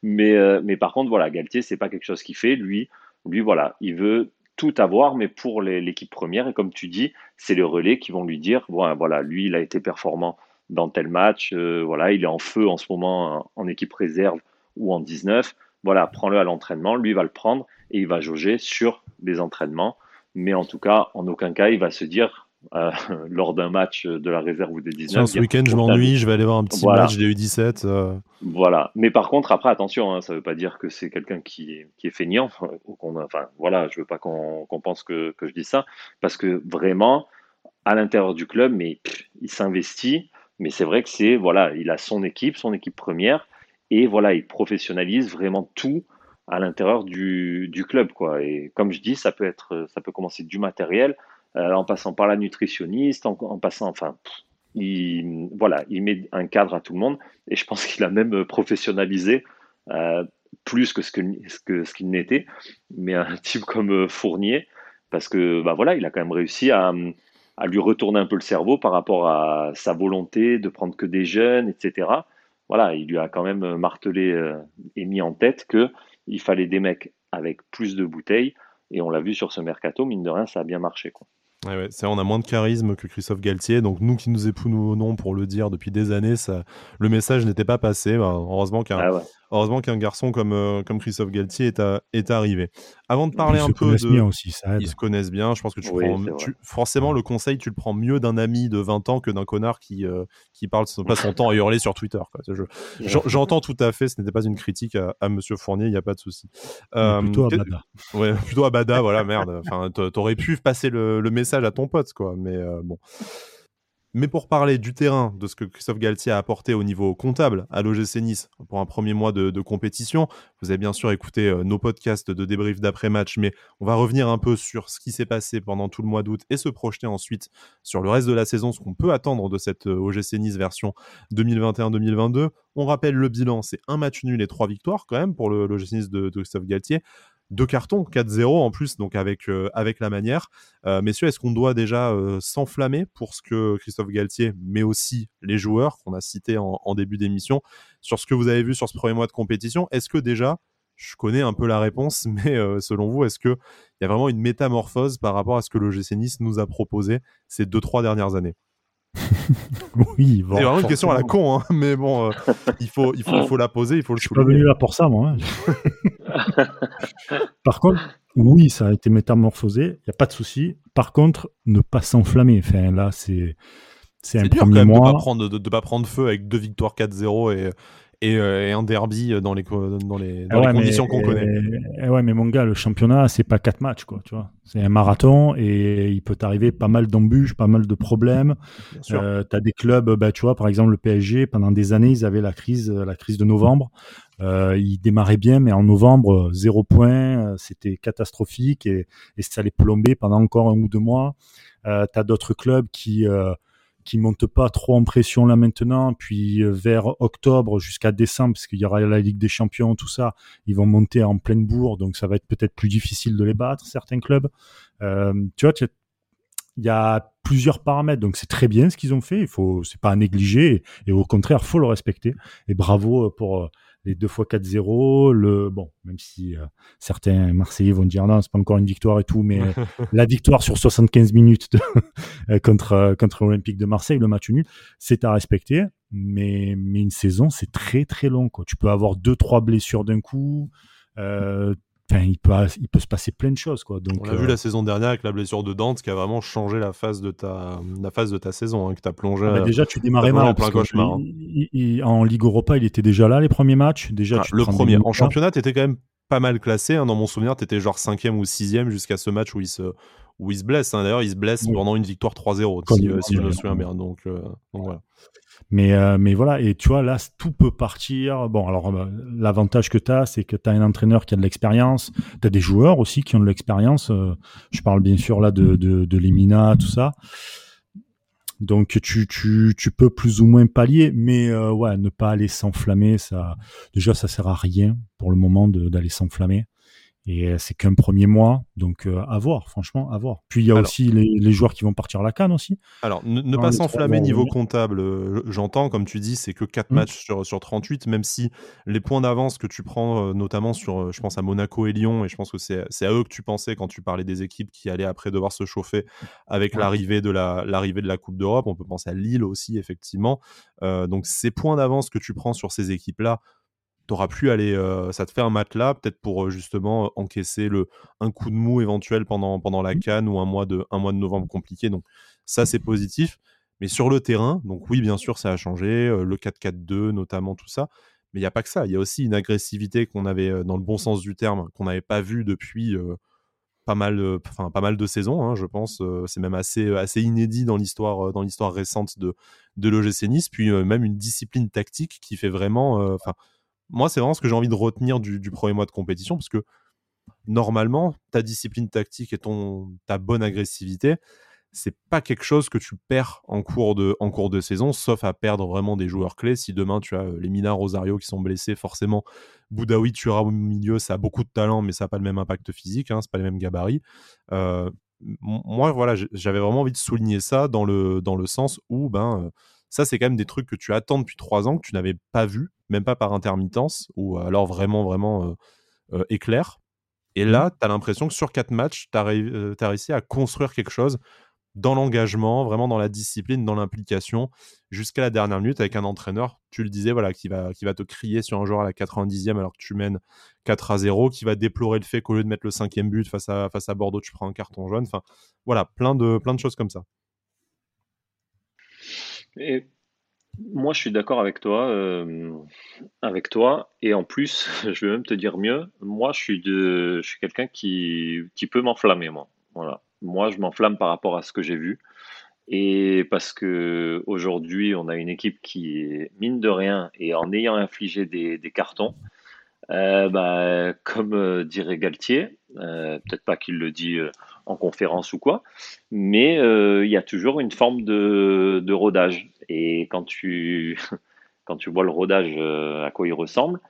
mais, euh, mais par contre, voilà, Galtier, c'est pas quelque chose qu'il fait. Lui, lui, voilà, il veut tout avoir, mais pour l'équipe première. Et comme tu dis, c'est les relais qui vont lui dire voilà, lui, il a été performant dans tel match, euh, voilà, il est en feu en ce moment en, équipe réserve ou en 19. Voilà, prends-le à l'entraînement, lui va le prendre et il va jauger sur les entraînements. Mais en tout cas, en aucun cas, il va se dire euh, lors d'un match de la réserve ou des 19. ce week-end, je m'ennuie, je vais aller voir un petit match des U17. Euh. Voilà. Mais par contre, après, attention, hein, ça ne veut pas dire que c'est quelqu'un qui, qui, est feignant. enfin, voilà, je veux pas qu'on pense que, que, je dis ça. Parce que vraiment, à l'intérieur du club, mais il s'investit. Mais c'est vrai que c'est, voilà, il a son équipe, son équipe première. Et voilà, il professionnalise vraiment tout à l'intérieur du, du, club. Quoi. Et comme je dis, ça peut, être, ça peut commencer du matériel euh, en passant par la nutritionniste, en, passant, enfin, il, voilà, il met un cadre à tout le monde et je pense qu'il a même professionnalisé euh, plus que ce qu'il n'était, mais un type comme euh, Fournier, parce que bah voilà, il a quand même réussi à, lui retourner un peu le cerveau par rapport à sa volonté de prendre que des jeunes, etc. Voilà, il lui a quand même martelé et mis en tête que il fallait des mecs avec plus de bouteilles, et on l'a vu sur ce mercato, mine de rien, ça a bien marché. On a moins de charisme que Christophe Galtier, donc nous qui nous épousons pour le dire depuis des années, le message n'était pas passé. Bah, heureusement qu'un heureusement qu'un garçon comme, euh, comme Christophe Galtier est, est arrivé. Avant de parler un peu de, bien aussi, ça ils se connaissent bien. Je pense que tu prends, forcément le conseil, tu le prends mieux d'un ami de 20 ans que d'un connard qui euh, qui parle pas son temps à hurler sur Twitter. J'entends tout à fait. Ce n'était pas une critique à, à Monsieur Fournier. Il n'y a pas de souci. Euh, plutôt à Bada. Ouais, plutôt à Bada. voilà, merde. Enfin, t'aurais pu passer le, le, message à ton pote, quoi. Mais bon. Mais pour parler du terrain, de ce que Christophe Galtier a apporté au niveau comptable à l'OGC Nice pour un premier mois de, compétition, vous avez bien sûr écouté euh, nos podcasts de débrief d'après-match, mais on va revenir un peu sur ce qui s'est passé pendant tout le mois d'août et se projeter ensuite sur le reste de la saison, ce qu'on peut attendre de cette euh, OGC Nice version 2021-2022. On rappelle le bilan, c'est un match nul et trois victoires quand même pour l'OGC Nice de, de Christophe Galtier. Deux cartons, 4-0 en plus, donc avec, euh, avec la manière. Euh, messieurs, est-ce qu'on doit déjà euh, s'enflammer pour ce que Christophe Galtier, mais aussi les joueurs qu'on a cités en, début d'émission, sur ce que vous avez vu sur ce premier mois de compétition? Est-ce que déjà, je connais un peu la réponse, mais selon vous, est-ce qu'il y a vraiment une métamorphose par rapport à ce que le GC Nice nous a proposé ces deux, trois dernières années? Oui, c'est vraiment une question à la con, hein, mais bon, il, faut, il, faut, il faut la poser, il faut le Je suis pas venu là pour ça, moi. Hein. Par contre, oui, ça a été métamorphosé, il n'y a pas de souci. Par contre, ne pas s'enflammer. Enfin, là, c'est. C'est un premier mois. De ne pas, prendre, de, de pas prendre feu avec deux victoires 4-0 et, euh, et, un derby dans les, dans les, dans les conditions qu'on connaît. ouais, mais mon gars, le championnat, c'est pas quatre matchs, quoi, tu vois. C'est un marathon et il peut t'arriver pas mal d'embûches, pas mal de problèmes. Euh, tu as des clubs, bah, tu vois, par exemple, le PSG, pendant des années, ils avaient la crise, la crise de novembre. Euh, ils démarraient bien, mais en novembre, zéro point, euh, c'était catastrophique et, et ça allait plomber pendant encore un ou deux mois. Euh, tu as d'autres clubs qui qui monte pas trop en pression là maintenant, puis euh, vers octobre jusqu'à décembre, parce qu'il y aura la Ligue des Champions, tout ça, ils vont monter en pleine bourre, donc ça va être peut-être plus difficile de les battre, certains clubs. Euh, tu vois, il y a plusieurs paramètres, donc c'est très bien ce qu'ils ont fait, il faut, c'est pas à négliger, et, et, au contraire, faut le respecter. Et bravo pour les deux fois 4-0, le bon, même si euh, certains Marseillais vont dire non, c'est pas encore une victoire et tout, mais la victoire sur 75 minutes euh, contre euh, contre l'Olympique de Marseille, le match nul, c'est à respecter. Mais mais une saison, c'est très très long. Quoi. Tu peux avoir deux trois blessures d'un coup. Euh, il peut, il peut se passer plein de choses. Quoi. Donc, On l'a vu euh, la saison dernière avec la blessure de Dante qui a vraiment changé la phase de ta, la phase de ta saison, hein, que tu as plongé. Ah bah déjà, tu démarrais mal. En plein cauchemar. Hein. en Ligue Europa, il était déjà là les premiers matchs. Déjà, ah, le premier. En championnat, tu étais quand même pas mal classé. Hein. Dans mon souvenir, tu étais genre 5 ou 6 jusqu'à ce match où il se, où il se blesse. D'ailleurs, il se blesse pendant une victoire 3-0, si, euh, si je me souviens bien. Donc, euh, donc voilà. Mais, euh, mais voilà, et tu vois, là, tout peut partir. Bon, alors, euh, l'avantage que tu as, c'est que tu as un entraîneur qui a de l'expérience, tu as des joueurs aussi qui ont de l'expérience. Euh, je parle bien sûr là de, de, de l'Emina, tout ça. Donc, tu, tu, tu peux plus ou moins pallier, mais ouais, ne pas aller s'enflammer, ça, déjà, ça sert à rien pour le moment d'aller s'enflammer. Et euh, c'est qu'un premier mois, donc euh, à voir, franchement, à voir. Puis il y a aussi les, joueurs qui vont partir à la canne aussi. Alors, ne, pas s'enflammer niveau comptable, euh, j'entends, comme tu dis, c'est que 4 mmh. matchs sur, sur 38, même si les points d'avance que tu prends, notamment sur, je pense à Monaco et Lyon, et je pense que c'est à eux que tu pensais quand tu parlais des équipes qui allaient après devoir se chauffer avec l'arrivée de la, l'arrivée de la Coupe d'Europe. On peut penser à Lille aussi, effectivement. donc, ces points d'avance que tu prends sur ces équipes-là, t'auras plus aller, euh, ça te fait un matelas peut-être pour euh, justement encaisser le un coup de mou éventuel pendant pendant la mmh. canne ou un mois de un mois de novembre compliqué. Donc ça c'est positif. Mais sur le terrain, donc oui bien sûr ça a changé, euh, le 4-4-2 notamment tout ça. Mais il n'y a pas que ça. Il y a aussi une agressivité qu'on avait dans le bon sens du terme qu'on n'avait pas vu depuis pas mal, enfin pas mal de saisons, hein, je pense. c'est même assez, assez inédit dans l'histoire, dans l'histoire récente de, de l'OGC Nice. Puis même une discipline tactique qui fait vraiment, enfin, moi, c'est vraiment ce que j'ai envie de retenir du, premier mois de compétition, parce que normalement, ta discipline tactique et ton, ta bonne agressivité, c'est pas quelque chose que tu perds en cours, de, saison, sauf à perdre vraiment des joueurs clés. Si demain tu as euh, les Mina Rosario qui sont blessés, forcément, Boudaoui, tu auras au milieu, ça a beaucoup de talent, mais ça n'a pas le même impact physique, hein, c'est pas les mêmes gabarits. Euh, moi, voilà, j'avais vraiment envie de souligner ça dans le, dans le sens où, ben, euh, ça, c'est quand même des trucs que tu attends depuis trois ans, que tu n'avais pas vu, même pas par intermittence, ou alors vraiment, vraiment euh, euh, éclair. Et mmh là, tu as l'impression que sur quatre matchs, tu as, euh, réussi à construire quelque chose dans l'engagement, vraiment dans la discipline, dans l'implication, jusqu'à la dernière minute avec un entraîneur, tu le disais, voilà, qui va, qui va te crier sur un joueur à la 90e alors que tu mènes 4 à 0, qui va déplorer le fait qu'au lieu de mettre le cinquième but face à, face à Bordeaux, tu prends un carton jaune. Enfin, voilà, plein de, plein de choses comme ça. Et moi, je suis d'accord avec toi, euh, avec toi. Et en plus, je vais même te dire mieux. Moi, je suis de, je suis quelqu'un qui, qui peut m'enflammer, moi. Voilà. Moi, je m'enflamme par rapport à ce que j'ai vu. Et parce que aujourd'hui, on a une équipe qui est mine de rien et en ayant infligé des, cartons, euh, bah, comme euh, dirait Galtier, peut-être pas qu'il le dit en conférence ou quoi, mais euh, il y a toujours une forme de, rodage. Et quand tu, quand tu vois le rodage à quoi il ressemble,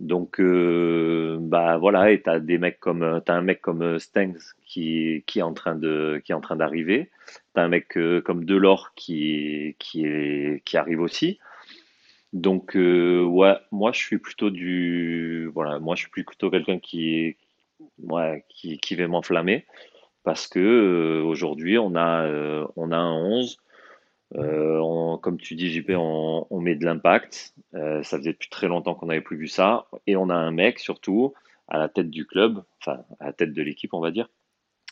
Donc, euh, bah voilà, et t'as des mecs comme, euh, t'as un mec comme euh, Stengs qui, qui est en train de, qui est en train d'arriver. T'as un mec comme Delors qui, qui qui arrive aussi. Donc, ouais, moi je suis plutôt du, voilà, moi je suis plutôt quelqu'un qui, ouais, qui, qui va m'enflammer parce que aujourd'hui on a, on a un 11 euh, comme tu dis, JP, on, met de l'impact. Euh, ça faisait depuis très longtemps qu'on n'avait plus vu ça. Et on a un mec, surtout, à la tête du club, enfin, à la tête de l'équipe, on va dire,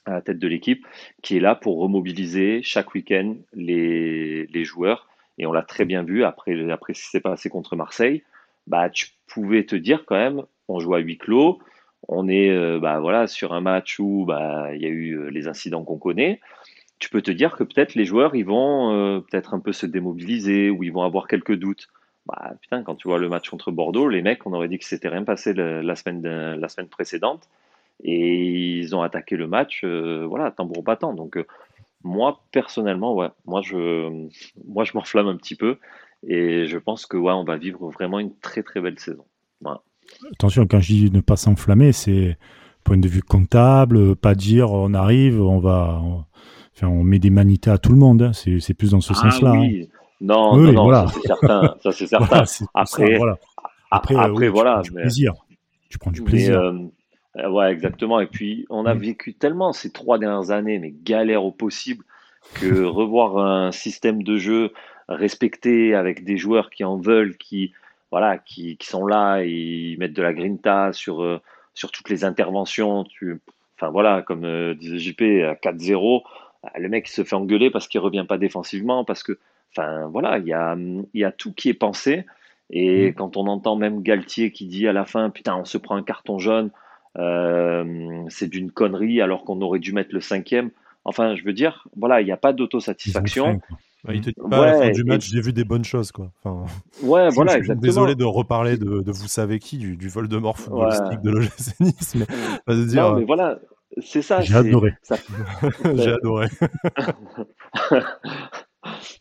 à la tête de l'équipe, qui est là pour remobiliser chaque week-end les, les joueurs. Et on l'a très bien vu après, après ce qui s'est passé contre Marseille. Bah, tu pouvais te dire quand même, on joue à huis clos. On est euh, bah, voilà, sur un match où bah, il y a eu les incidents qu'on connaît tu peux te dire que peut-être les joueurs ils vont euh, peut-être un peu se démobiliser ou ils vont avoir quelques doutes. Bah putain, quand tu vois le match contre Bordeaux, les mecs, on aurait dit que c'était rien passé la, semaine la semaine précédente et ils ont attaqué le match, euh, voilà, tambour battant. Donc euh, moi personnellement, ouais, moi je, moi je m'enflamme un petit peu et je pense que ouais, on va vivre vraiment une très très belle saison. Attention, quand je dis ne pas s'enflammer, c'est point de vue comptable, pas dire on arrive, on va on met des manitas à tout le monde. Hein. C'est plus dans ce ah sens-là. Oui. Hein. Non, non, ça c'est certain. Ça c'est certain. après, voilà. après, après, voilà. Tu prends du plaisir. Tu prends du plaisir. Euh, euh, ouais, exactement. Et puis, on a vécu tellement ces trois dernières années, mais galère au possible, que revoir un système de jeu respecté avec des joueurs qui en veulent, qui voilà, qui, qui sont là, ils mettent de la grinta sur euh, sur toutes les interventions. Tu, enfin voilà, comme disait JP, à 4-0 bah, le mec se fait engueuler parce qu'il revient pas défensivement, parce que, enfin voilà, il y a, y a tout qui est pensé. Et mm. quand on entend même Galtier qui dit à la fin, putain, on se prend un carton jaune, euh, c'est d'une connerie alors qu'on aurait dû mettre le cinquième. Enfin, je veux dire, voilà, il n'y a pas d'autosatisfaction. Il te dit pas à la fin du match, j'ai vu des bonnes choses, quoi. Enfin, ouais, voilà, je, suis désolé de reparler de, de, vous savez qui, du, du vol de mort footballistique de l'OGC Nice, mais, dire, non, mais voilà, c'est ça. J'ai adoré. J'ai adoré.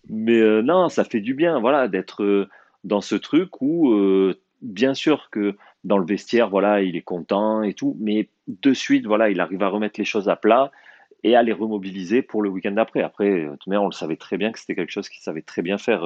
Mais euh, non, ça fait du bien, voilà, d'être euh, dans ce truc où, euh, bien sûr que dans le vestiaire, voilà, il est content et tout, mais de suite, voilà, il arrive à remettre les choses à plat et à les remobiliser pour le week-end d'après. Après, on le savait très bien que c'était quelque chose qu'il savait très bien faire.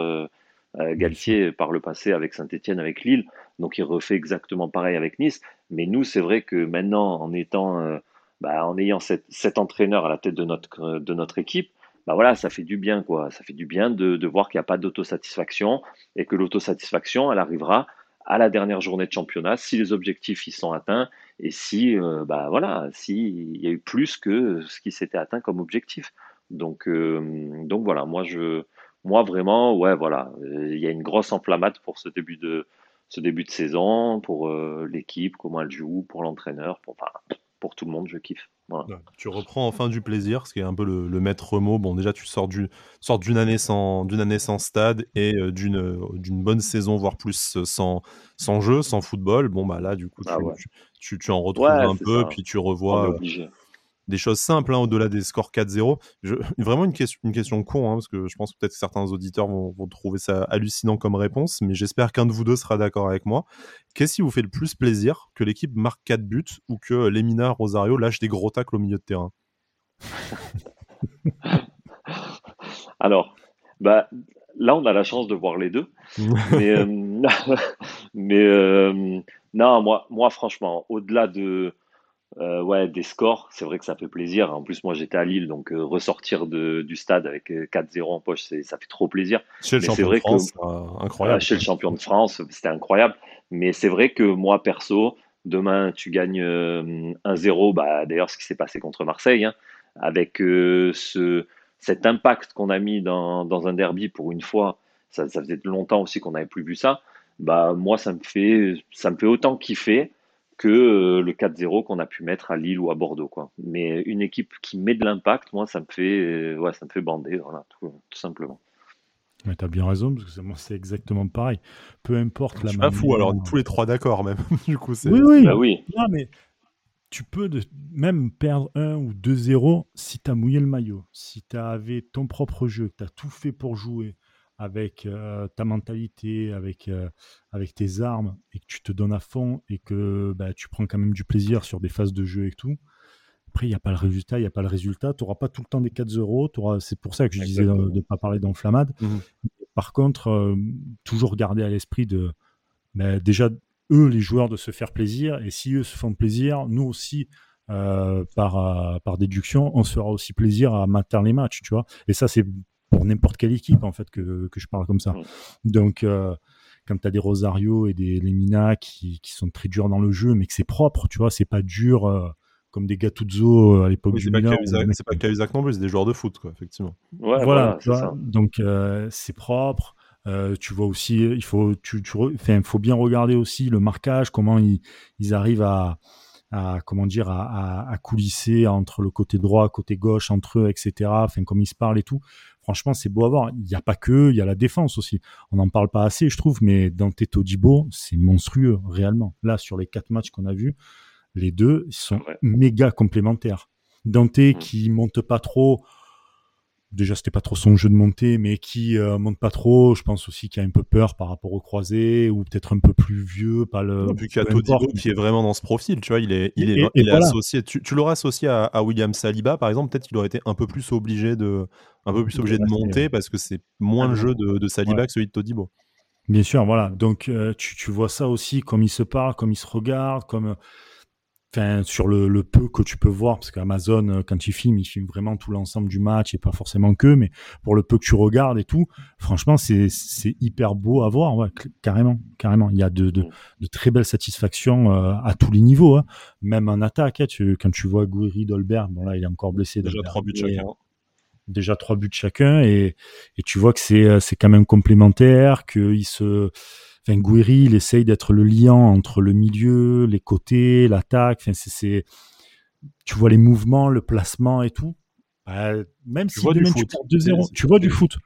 Galtier par le passé avec Saint-Etienne, avec Lille, donc il refait exactement pareil avec Nice. Mais nous, c'est vrai que maintenant, en étant bah, en ayant cet entraîneur à la tête de notre, équipe, bah voilà, ça fait du bien, quoi. Ça fait du bien de voir qu'il n'y a pas d'autosatisfaction et que l'autosatisfaction, elle arrivera à la dernière journée de championnat si les objectifs y sont atteints et si, euh, bah voilà, s'il y a eu plus que ce qui s'était atteint comme objectif. Donc, euh, donc voilà, moi je, moi vraiment, ouais, voilà, il y a une grosse enflammade pour ce début de, ce début de saison, pour euh, l'équipe, comment elle joue, pour l'entraîneur, pour, enfin, pour tout le monde, je kiffe. Tu reprends enfin du plaisir, ce qui est un peu le, maître mot. Bon, déjà, tu sors d'une année sans d'une année sans stade et euh, d'une d'une bonne saison, voire plus euh, sans sans jeu, sans football. Bon, bah là, du coup, tu, ah tu, en retrouves un peu, puis tu revois des choses simples hein, au-delà des scores 4-0. Vraiment une question, une question con, hein, parce que je pense que peut-être certains auditeurs vont, trouver ça hallucinant comme réponse, mais j'espère qu'un de vous deux sera d'accord avec moi. Qu'est-ce qui vous fait le plus plaisir que l'équipe marque 4 buts ou que Lemina Rosario lâche des gros tacles au milieu de terrain? Alors, bah, là, on a la chance de voir les deux. mais, euh, euh, non, moi, moi franchement, au-delà de euh, ouais, des scores, c'est vrai que ça fait plaisir. En plus, moi j'étais à Lille, donc euh, ressortir de, du stade avec 4-0 euh, en poche, ça fait trop plaisir. Chez le champion de France, incroyable. chez le champion de France, c'était incroyable. Mais c'est vrai que moi perso, demain tu gagnes 1-0, bah, d'ailleurs ce qui s'est passé contre Marseille, hein, avec ce, cet impact qu'on a mis dans, dans, un derby pour une fois, ça, ça faisait longtemps aussi qu'on n'avait plus vu ça. Bah moi ça me fait ça me fait autant kiffer que euh, le 4-0 qu'on a pu mettre à Lille ou à Bordeaux. Quoi. Mais une équipe qui met de l'impact, moi, ça me fait, euh, ouais, ça me fait bander, voilà, tout, simplement. Mais tu as bien raison, parce que moi, c'est exactement pareil. Peu importe la Je suis pas fou, alors tous les trois d'accord, même. du coup, oui, oui. Bah oui. Non, mais tu peux de, même perdre 1 ou 2-0 si tu as mouillé le maillot, si tu avais ton propre jeu, que tu as tout fait pour jouer, avec ta mentalité, avec, avec tes armes, et que tu te donnes à fond, et que bah, tu prends quand même du plaisir sur des phases de jeu et tout, après, il n'y a pas le résultat, il n'y a pas le résultat. Tu n'auras pas tout le temps des 4-0. C'est pour ça que je disais de ne pas parler d'enflammade. Mmh Par contre, toujours garder à l'esprit de bah, déjà, eux, les joueurs, de se faire plaisir. Et si eux se font plaisir, nous aussi, par, par déduction, on se fera aussi plaisir à maintenir les matchs. Tu vois et ça, c'est pour n'importe quelle équipe, en fait, que, que, je parle comme ça. Donc, quand tu as des Rosario et des Lemina qui, qui, sont très durs dans le jeu, mais que c'est propre, tu vois, c'est pas dur comme des Gattuso euh, à l'époque du Milan. C'est pas Cahuzac non plus, c'est des joueurs de foot, quoi, effectivement. voilà, donc euh, c'est propre. Euh, tu vois aussi, il faut, tu, tu faut bien regarder aussi le marquage, comment ils, ils arrivent à, à, comment dire, à, à, coulisser entre le côté droit, côté gauche, entre eux, etc. Enfin, comme ils se parlent et tout. Franchement, c'est beau à voir. Il n'y a pas que, il y a la défense aussi. On n'en parle pas assez, je trouve, mais dans Teto Dibo, c'est monstrueux, réellement. Là, sur les quatre matchs qu'on a vus, les deux sont méga complémentaires. Dante mm. qui monte pas trop, déjà c'était pas trop son jeu de monter, mais qui euh, monte pas trop. Je pense aussi qu'il a un peu peur par rapport au croisé ou peut-être un peu plus vieux, pas le. Non, qu'il y a Todibo qui est vraiment dans ce profil, tu vois, il est, il est, associé. Tu, l'aurais associé à, William Saliba, par exemple, peut-être qu'il aurait été un peu plus obligé de, un peu plus obligé de monter parce que c'est moins le jeu de, Saliba que celui de Todibo. Bien sûr, voilà. Donc euh, tu, tu, vois ça aussi, comme il se parle, comme il se regarde, comme Enfin, sur le, peu que tu peux voir, parce qu'Amazon, euh, quand il filme, il filme vraiment tout l'ensemble du match et pas forcément que, mais pour le peu que tu regardes et tout, franchement, c'est hyper beau à voir, ouais, carrément, carrément. Il y a de, de, très belles satisfactions euh, à tous les niveaux, hein. même en attaque. Hein, quand tu vois Gouiri, Dolberg, bon là, il est encore blessé. Déjà trois buts chacun. Déjà trois buts chacun, et, et tu vois que c'est euh, quand même complémentaire, qu'il se Enfin, Guiri, il essaye d'être le lien entre le milieu, les côtés, l'attaque. Enfin, c'est, tu vois les mouvements, le placement et tout. Bah, même si demain tu perds 2-0, tu vois du foot.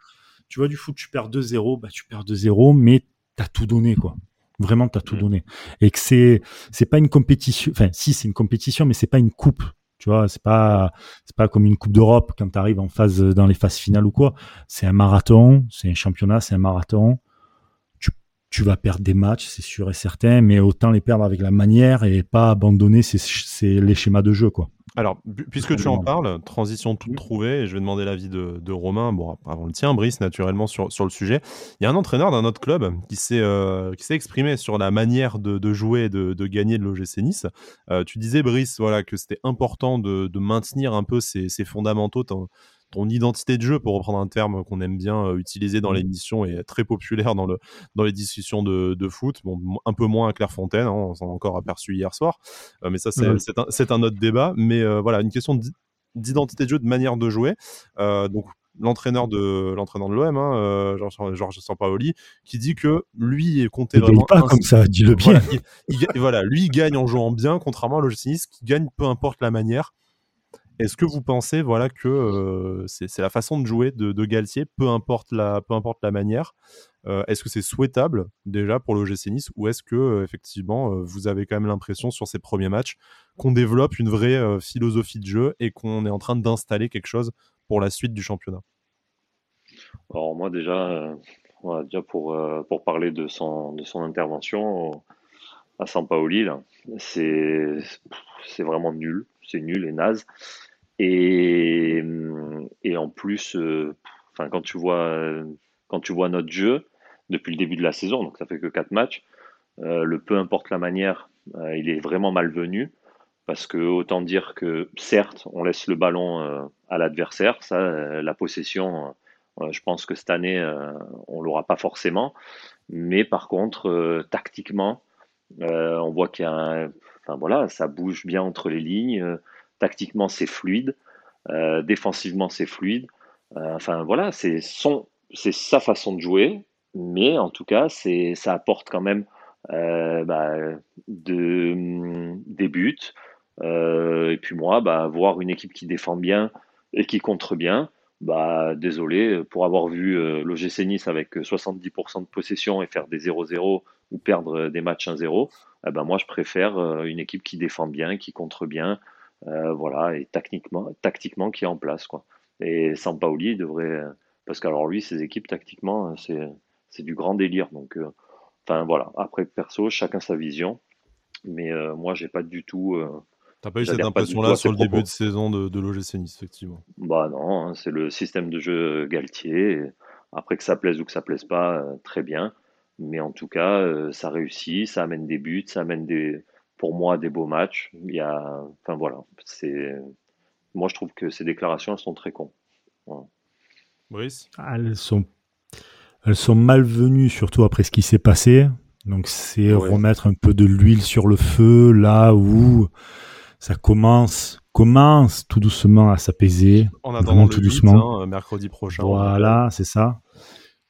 Tu vois du foot, tu perds 2-0, bah, tu perds 2-0, mais tu as tout donné, quoi. Vraiment, tu as tout mm. donné. Et que c'est, c'est pas une compétition. Enfin, si, c'est une compétition, mais c'est pas une coupe. Tu vois, c'est pas, c'est pas comme une coupe d'Europe quand tu arrives en phase, dans les phases finales ou quoi. C'est un marathon, c'est un championnat, c'est un marathon tu vas perdre des matchs, c'est sûr et certain, mais autant les perdre avec la manière et pas abandonner c'est les schémas de jeu, quoi. Alors, puisque tu en parles, transition toute trouvée, et je vais demander l'avis de, de, Romain, bon, avant le tien, Brice, naturellement, sur, sur le sujet. Il y a un entraîneur d'un autre club qui s'est euh, exprimé sur la manière de, de jouer et de, de, gagner de l'OGC Nice. Euh, tu disais, Brice, voilà, que c'était important de, de, maintenir un peu ces, ces fondamentaux ton identité de jeu, pour reprendre un terme qu'on aime bien euh, utiliser dans mmh. l'émission et très populaire dans, le, dans les discussions de, foot. Bon, un peu moins à Clairefontaine, hein, on s'en a encore aperçu hier soir, euh, mais ça, c'est un, autre débat. Mais euh, voilà, une question d'identité de jeu, de manière de jouer. donc, l'entraîneur de l'entraîneur de l'OM, hein, Georges Sampaoli, qui dit que lui est compté vraiment. pas comme ça, dis-le bien. Voilà, lui il gagne en jouant bien, contrairement à l'OGC qui gagne peu importe la manière. Est-ce que vous pensez voilà, que c'est la façon de jouer de, Galtier, peu importe la, manière Est-ce que c'est souhaitable déjà pour le GC Nice ou est-ce que effectivement vous avez quand même l'impression sur ces premiers matchs qu'on développe une vraie philosophie de jeu et qu'on est en train d'installer quelque chose pour la suite du championnat? Alors moi déjà, déjà pour, parler de son, de son intervention à Sampaoli, c'est vraiment nul, c'est nul et naze. Et, en plus, euh, enfin, quand tu vois, quand tu vois notre jeu depuis le début de la saison, donc ça fait que 4 matchs, euh, le peu importe la manière, euh, il est vraiment malvenu. Parce que autant dire que certes, on laisse le ballon à l'adversaire, ça, la possession, je pense que cette année, on l'aura pas forcément. Mais par contre, tactiquement, on voit qu'il y a un, enfin voilà, ça bouge bien entre les lignes. Tactiquement, c'est fluide. Euh, défensivement, c'est fluide. Euh, enfin, voilà, c'est sa façon de jouer. Mais en tout cas, ça apporte quand même euh, bah, de, des buts. et puis moi, bah, voir une équipe qui défend bien et qui contre bien, bah, désolé, pour avoir vu l'OGC Nice avec 70% de possession et faire des 0-0 ou perdre des matchs 1-0, eh ben moi je préfère une équipe qui défend bien, qui contre bien, voilà, et tactiquement, tactiquement qui est en place. Quoi. Et Sampaoli devrait, parce qu'alors lui, ses équipes, tactiquement, c'est du grand délire. Donc, enfin voilà, après, perso, chacun sa vision. Mais moi, j'ai pas du tout. T'as pas eu cette impression-là sur le début de saison de, de l'OGC Nice, effectivement? Bah non, hein, c'est le système de jeu Galtier. Après que ça plaise ou que ça plaise pas, très bien. Mais en tout cas, euh, ça réussit, ça amène des buts, ça amène des, pour moi des beaux matchs. Il y a, enfin voilà, c'est, moi je trouve que ces déclarations elles sont très cons. Brice ah, Elles sont, elles sont malvenues surtout après ce qui s'est passé. Donc c'est remettre un peu de l'huile sur le feu là où ça commence commence tout doucement à s'apaiser. En attendant tout doucement. Hein, mercredi prochain. Voilà, c'est ça.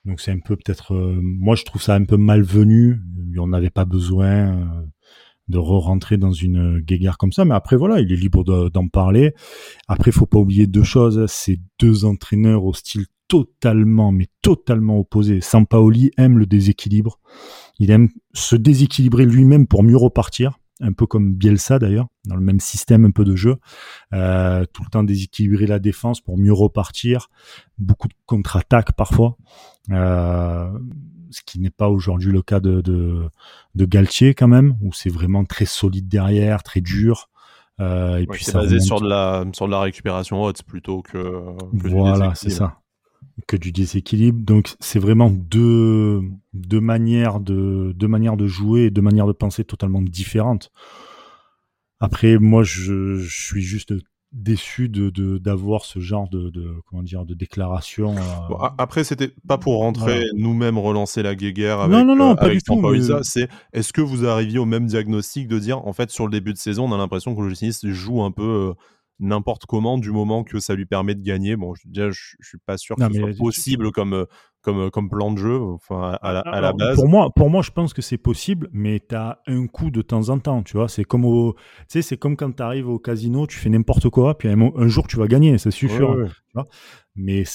Donc c'est un peu peut-être, euh, moi je trouve ça un peu malvenu. On n'avait pas besoin euh, de re-rentrer dans une guéguerre comme ça. Mais après voilà, il est libre d'en parler. Après, faut pas oublier deux choses. C'est deux entraîneurs au style totalement, mais totalement opposé. Sampaoli aime le déséquilibre. Il aime se déséquilibrer lui-même pour mieux repartir un peu comme Bielsa d'ailleurs, dans le même système un peu de jeu, euh, tout le temps déséquilibrer la défense pour mieux repartir, beaucoup de contre-attaques parfois, euh, ce qui n'est pas aujourd'hui le cas de, de, de, Galtier quand même, où c'est vraiment très solide derrière, très dur. Euh, et puis c'est basé sur de la sur de la récupération haute plutôt que, que voilà c'est ça que du déséquilibre. Donc c'est vraiment deux, deux, manières de, deux manières de jouer et deux manières de penser totalement différentes. Après, moi, je, je suis juste déçu de d'avoir ce genre de, de, comment dire de déclaration. Euh, après, c'était pas pour rentrer nous-mêmes relancer la guéguerre avec, non, non, non, euh, pas du tout, C'est est-ce que vous arriviez au même diagnostic de dire en fait sur le début de saison, on a l'impression que le logiciel joue un peu euh, n'importe comment du moment que ça lui permet de gagner? Bon, je, déjà, je, suis pas sûr que ce soit possible comme, comme, euh, comme plan de jeu enfin, à, à, la base. Pour moi, pour moi, je pense que c'est possible, mais tu as un coup de temps en temps, tu vois. C'est comme, au, c'est comme quand tu arrives au casino, tu fais n'importe quoi, puis un, jour tu vas gagner. Tu vois mais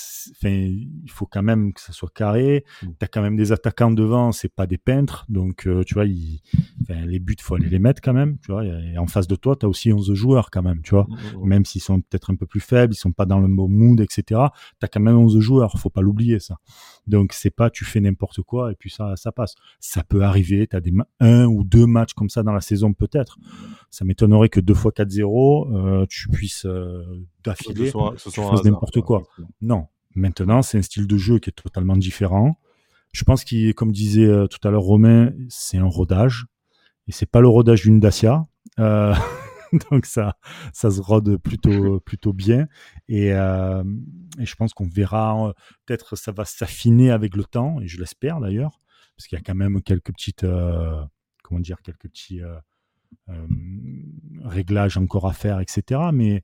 il faut quand même que ça soit carré. Mmh. Tu as quand même des attaquants devant, c'est pas des peintres, donc euh, tu vois, les buts, faut aller les mettre quand même, tu vois. Et en face de toi, tu as aussi 11 joueurs quand même, tu vois. Mmh, mmh, même s'ils sont peut-être un peu plus faibles, ils sont pas dans le bon mood, etc. Tu as quand même 11 joueurs, faut pas l'oublier ça. Donc c'est pas tu fais n'importe quoi et puis ça ça passe. Ça peut arriver, tu as des un ou deux matchs comme ça dans la saison peut-être. Ça m'étonnerait que deux fois 4-0, euh, tu puisses euh, d'affilée, n'importe quoi. Non. Maintenant, c'est un style de jeu qui est totalement différent. Je pense qu'il, comme disait euh, tout à l'heure Romain, c'est un rodage. Et c'est pas le rodage d'une Dacia. Euh, donc ça, ça se rôde plutôt, plutôt bien. Et, euh, et je pense qu'on verra, euh, peut-être ça va s'affiner avec le temps, et je l'espère d'ailleurs, parce qu'il y a quand même quelques petites, euh, comment dire, quelques petits réglages encore à faire, etc. Mais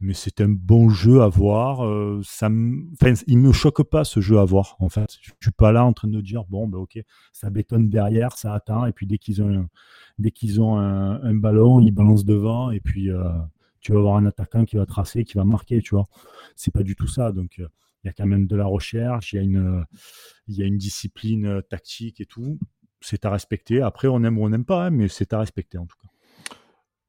mais c'est un bon jeu à voir. Euh, ça me, enfin, il me choque pas ce jeu à voir. En fait, je suis pas là en train de dire bon, ben ok, ça bétonne derrière, ça atteint, et puis dès qu'ils ont, un, dès qu'ils ont un, ballon, ils balancent devant, et puis euh, tu vas avoir un attaquant qui va tracer, qui va marquer, tu vois. C'est pas du tout ça. Donc euh, il y a quand même de la recherche, il y a une, il y a une discipline tactique et tout. C'est à respecter. Après, on aime ou on n'aime pas, hein, mais c'est à respecter en tout cas.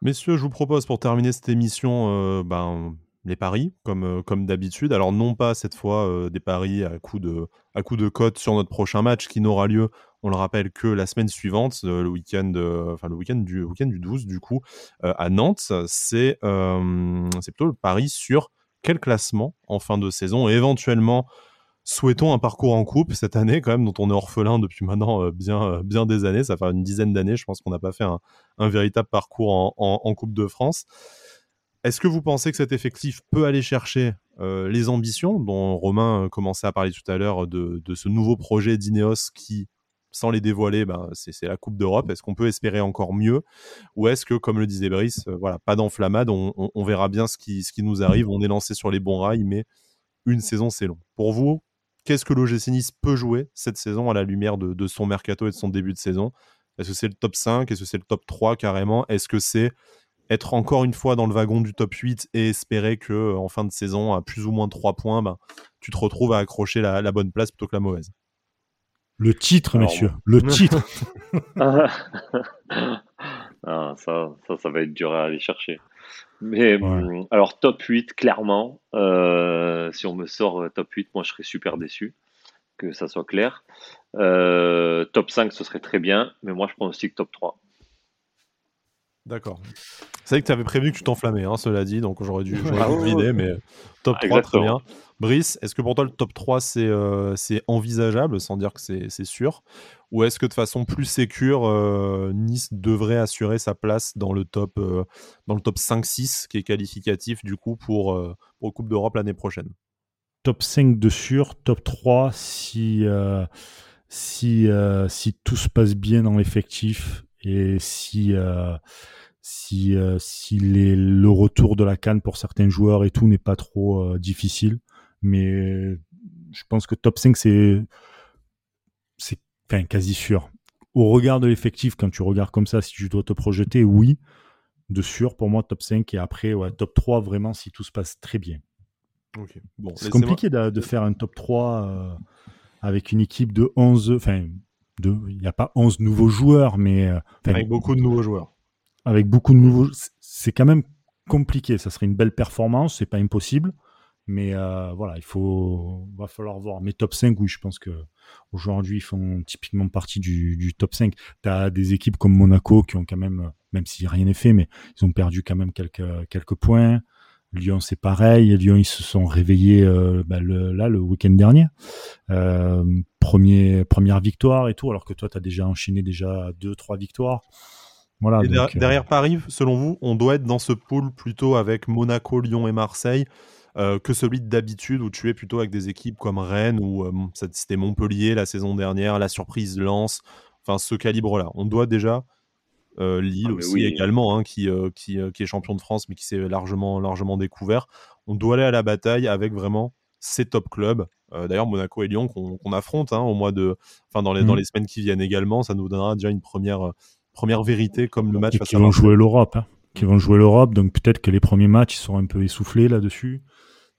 Messieurs, je vous propose pour terminer cette émission euh, ben, les paris, comme, euh, comme d'habitude. Alors, non pas cette fois euh, des paris à coup, de, à cote sur notre prochain match qui n'aura lieu, on le rappelle, que la semaine suivante, le week-end week du, week du 12, du coup, à Nantes. C'est plutôt le pari sur quel classement en fin de saison éventuellement souhaitons un parcours en coupe cette année quand même dont on est orphelin depuis maintenant euh, bien, euh, bien des années. Ça fait une dizaine d'années, je pense qu'on n'a pas fait un, véritable parcours en, Coupe de France. Est-ce que vous pensez que cet effectif peut aller chercher euh, les ambitions dont Romain commençait à parler tout à l'heure de, ce nouveau projet d'Ineos qui, sans les dévoiler, ben, c'est la Coupe d'Europe. Est-ce qu'on peut espérer encore mieux? Ou est-ce que, comme le disait Brice, voilà, pas d'enflammade, on, verra bien ce qui, ce qui nous arrive, on est lancé sur les bons rails, mais une saison c'est long. Pour vous, qu'est-ce que l'OGC Nice peut jouer cette saison à la lumière de, son mercato et de son début de saison? Est-ce que c'est le top 5 Est-ce que c'est le top 3 carrément? Est-ce que c'est être encore une fois dans le wagon du top 8 et espérer que euh, en fin de saison, à plus ou moins 3 points, ben, tu te retrouves à accrocher la, bonne place plutôt que la mauvaise? Le titre, messieurs, le titre. Ah, ça, ça, ça va être dur à aller chercher. Mais hum, alors, top 8, clairement, si on me sort top 8, moi je serais super déçu, que ça soit clair. top 5, ce serait très bien, mais moi je pense aussi que top 3. D'accord. C'est vrai que tu avais prévu que tu t'enflammais, hein, cela dit, donc j'aurais dû, ah, vider, mais top 3, très bien. Brice, est-ce que pour toi le top 3 euh, c'est envisageable, sans dire que c'est sûr? Ou est-ce que de façon plus sécure, euh, Nice devrait assurer sa place dans le top, euh, top 5-6 qui est qualificatif du coup pour, pour Coupe d'Europe l'année prochaine? Top 5 de sûr, top 3 si, si, si tout se passe bien dans l'effectif et si si, euh, si le retour de la canne pour certains joueurs et tout n'est pas trop euh, difficile. Mais je pense que top 5, c'est enfin, quasi sûr. Au regard de l'effectif, quand tu regardes comme ça, si tu dois te projeter, oui, de sûr, pour moi, top 5. Et après, ouais, top 3, vraiment, si tout se passe très bien. Bon, c'est compliqué de, faire un top 3 euh, avec une équipe de 11. Enfin, il n'y a pas 11 nouveaux joueurs, mais. avec beaucoup de nouveaux joueurs avec beaucoup de nouveaux. C'est quand même compliqué. Ça serait une belle performance, c'est pas impossible. Mais euh, voilà, il faut, va falloir voir. Mais top 5, oui, je pense que aujourd'hui, ils font typiquement partie du, top 5. Tu as des équipes comme Monaco qui ont quand même, même si rien n'est fait, mais ils ont perdu quand même quelques, quelques points. Lyon, c'est pareil. Lyon, ils se sont réveillés euh, bah, le, là le week-end dernier. Euh, premier, première victoire et tout, alors que toi, tu as déjà enchaîné déjà deux, trois victoires. Voilà, euh, derrière Paris, selon vous, on doit être dans ce pool plutôt avec Monaco, Lyon et Marseille que celui d'habitude où tu es plutôt avec des équipes comme Rennes ou c'était Montpellier la saison dernière, la surprise Lens, enfin ce calibre-là. On doit déjà Lille ah, aussi également, hein, qui, qui, qui, est champion de France mais qui s'est largement, largement découvert. On doit aller à la bataille avec vraiment ces top clubs. D'ailleurs, Monaco et Lyon qu'on affronte hein, au mois de, enfin dans les, dans mmh. les semaines qui viennent également, ça nous donnera déjà une première première vérité comme le match. qui vont jouer l'Europe, hein. qui vont jouer l'Europe, donc peut-être que les premiers matchs seront un peu essoufflés là-dessus.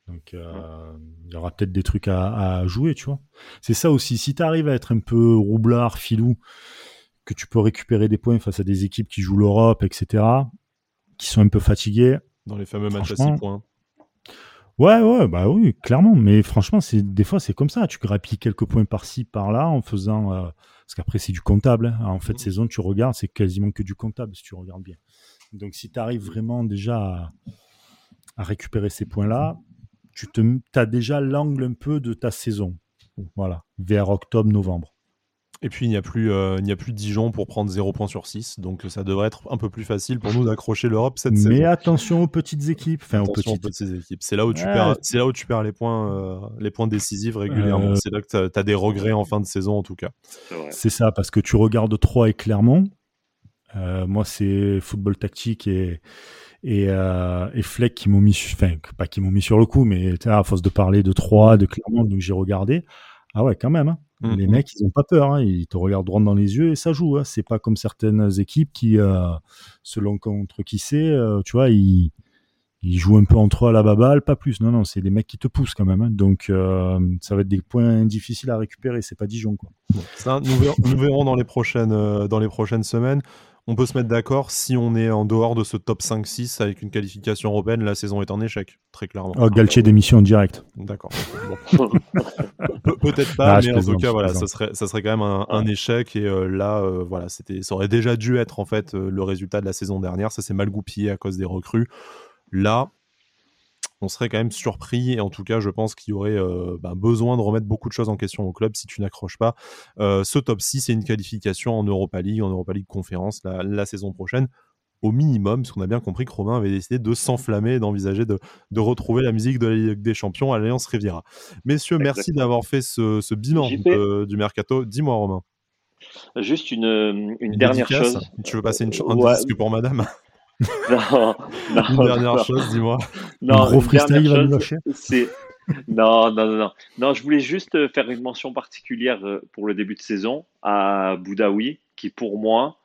Donc euh, il y aura peut-être des trucs à, jouer, tu vois. C'est ça aussi. Si tu arrives à être un peu roublard, filou, que tu peux récupérer des points face à des équipes qui jouent l'Europe, etc., qui sont un peu fatiguées. Dans les fameux matchs à 6 points. Ouais, ouais, bah oui, clairement. Mais franchement, c'est des fois c'est comme ça. Tu grappilles quelques points par-ci, par-là, en faisant. Euh, parce qu'après c'est du comptable. Hein. En fait, mmh. saison, tu regardes, c'est quasiment que du comptable si tu regardes bien. Donc, si tu arrives vraiment déjà à, récupérer ces points-là, tu te, as déjà l'angle un peu de ta saison. Voilà, vers octobre-novembre. Et puis, il n'y a, plus, euh, il n'y a plus Dijon pour prendre 0 points sur 6. Donc, ça devrait être un peu plus facile pour nous d'accrocher l'Europe cette saison. Mais attention aux petites équipes. Enfin, aux petites... équipes. C'est là, où tu perds, c'est là où tu perds les points, euh, les points décisifs régulièrement. Euh, c'est là que tu as, des regrets en fin de saison, en tout cas. C'est ça, parce que tu regardes 3 et Clermont. moi, c'est football tactique et, et, et Fleck qui m'ont mis, enfin, pas qui m'ont mis sur le coup, mais à force de parler de 3, de Clermont, donc j'ai regardé. Ah ouais, quand même. Hein. Mmh, les mmh. mecs, ils ont pas peur. Hein. Ils te regardent droit dans les yeux et ça joue. Hein. C'est pas comme certaines équipes qui, euh, selon contre qui c'est, euh, tu vois, ils, ils, jouent un peu entre eux à la baballe, pas plus. Non, non, c'est des mecs qui te poussent quand même. Donc, euh, ça va être des points difficiles à récupérer. C'est pas Dijon, quoi. ça, nous, verrons, nous verrons dans les prochaines, dans les prochaines semaines on peut se mettre d'accord si on est en dehors de ce top 5-6 avec une qualification européenne, la saison est en échec, très clairement. Oh, Galtier démission en direct. D'accord. Peut-être pas, ah, mais en tout cas, voilà, ça serait, ça serait quand même un, échec. Et euh, là, euh, voilà, c'était, ça aurait déjà dû être en fait euh, le résultat de la saison dernière. Ça s'est mal goupillé à cause des recrues. Là, on serait quand même surpris. Et en tout cas, je pense qu'il y aurait euh, bah, besoin de remettre beaucoup de choses en question au club si tu n'accroches pas. Euh, ce top 6, c'est une qualification en Europa League, en Europa League Conférence la, saison prochaine. Au minimum, parce qu'on a bien compris que Romain avait décidé de s'enflammer et d'envisager de, retrouver la musique de la Ligue des Champions à l'Alliance Riviera. Messieurs, merci d'avoir fait ce, bilan du mercato. Dis-moi, Romain. Juste une, dernière chose. Tu veux passer une, un disque pour madame? non, non, Une dernière chose, dis-moi. Non, gros freestyle c'est non, non, non, non. je voulais juste faire une mention particulière euh, pour le début de saison à Boudaoui, qui pour moi.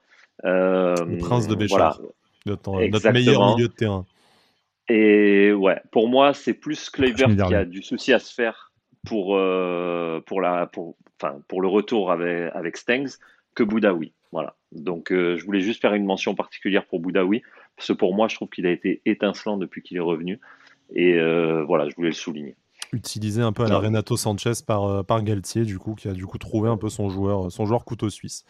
Euh, le prince de Béchar, voilà. notre, meilleur milieu de terrain. Et ouais, pour moi, c'est plus Kluivert qui a du souci à se faire pour, euh, pour, la, pour, enfin, pour le retour avec, avec Stengs que Boudaoui. Voilà. Donc, je voulais juste faire une mention particulière pour Boudaoui, parce que pour moi, je trouve qu'il a été étincelant depuis qu'il est revenu. Et voilà, je voulais le souligner utilisé un peu à la Renato Sanchez par, euh, par Galtier, du coup, qui a du coup trouvé un peu son joueur, son joueur couteau suisse.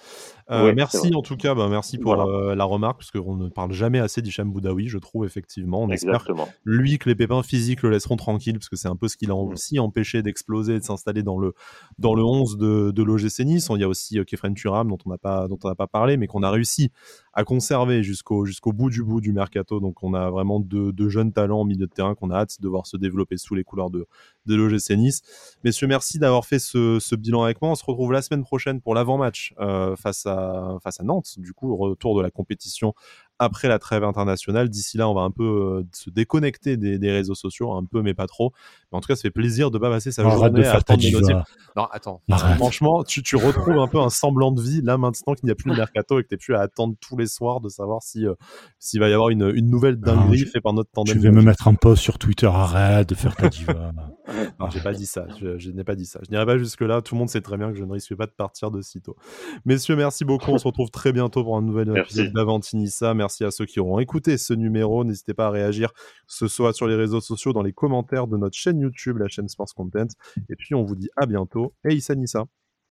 Euh, merci en tout cas, bah, merci pour euh, la remarque, parce qu'on ne parle jamais assez d'Hicham Boudaoui, je trouve, effectivement. On espère, lui, que les pépins physiques le laisseront tranquille, parce que c'est un peu ce qui l'a mm. aussi empêché d'exploser et de s'installer dans le, dans le 11 de, de l'OGC Nice. Il y a aussi Kefren Turam, dont on n'a pas, dont on n'a pas parlé, mais qu'on a réussi à conserver jusqu'au jusqu'au bout du bout du mercato. Donc on a vraiment deux, jeunes talents au milieu de terrain qu'on a hâte de voir se développer sous les couleurs de, de l'OGC Nice. Messieurs, merci d'avoir fait ce, ce, bilan avec moi. On se retrouve la semaine prochaine pour l'avant-match euh, face, à, face à Nantes, du coup, retour de la compétition après la trêve internationale. D'ici là, on va un peu euh, se déconnecter des, réseaux sociaux, un peu, mais pas trop. Mais en tout cas, ça fait plaisir de pas passer sa journée à attendre Non, attends. Franchement, tu, tu, retrouves un peu un semblant de vie là maintenant qu'il n'y a plus de mercato et que tu n'es plus à attendre tous les soirs de savoir si euh, s'il va y avoir une, une nouvelle dinguerie faite par notre tandem. Tu vais me mettre un post sur Twitter, arrête de faire ta diva. non, j'ai pas dit ça. Je, n'ai pas dit ça. Je n'irai pas jusque là. Tout le monde sait très bien que je ne risque pas de partir de sitôt. Messieurs, merci beaucoup. On se retrouve très bientôt pour un nouvel épisode d'Avantinissa. Merci à ceux qui auront écouté ce numéro. N'hésitez pas à réagir, ce soit sur les réseaux sociaux, dans les commentaires de notre chaîne YouTube, la chaîne Sports Content. Et puis, on vous dit à bientôt. Et Issa Nissa.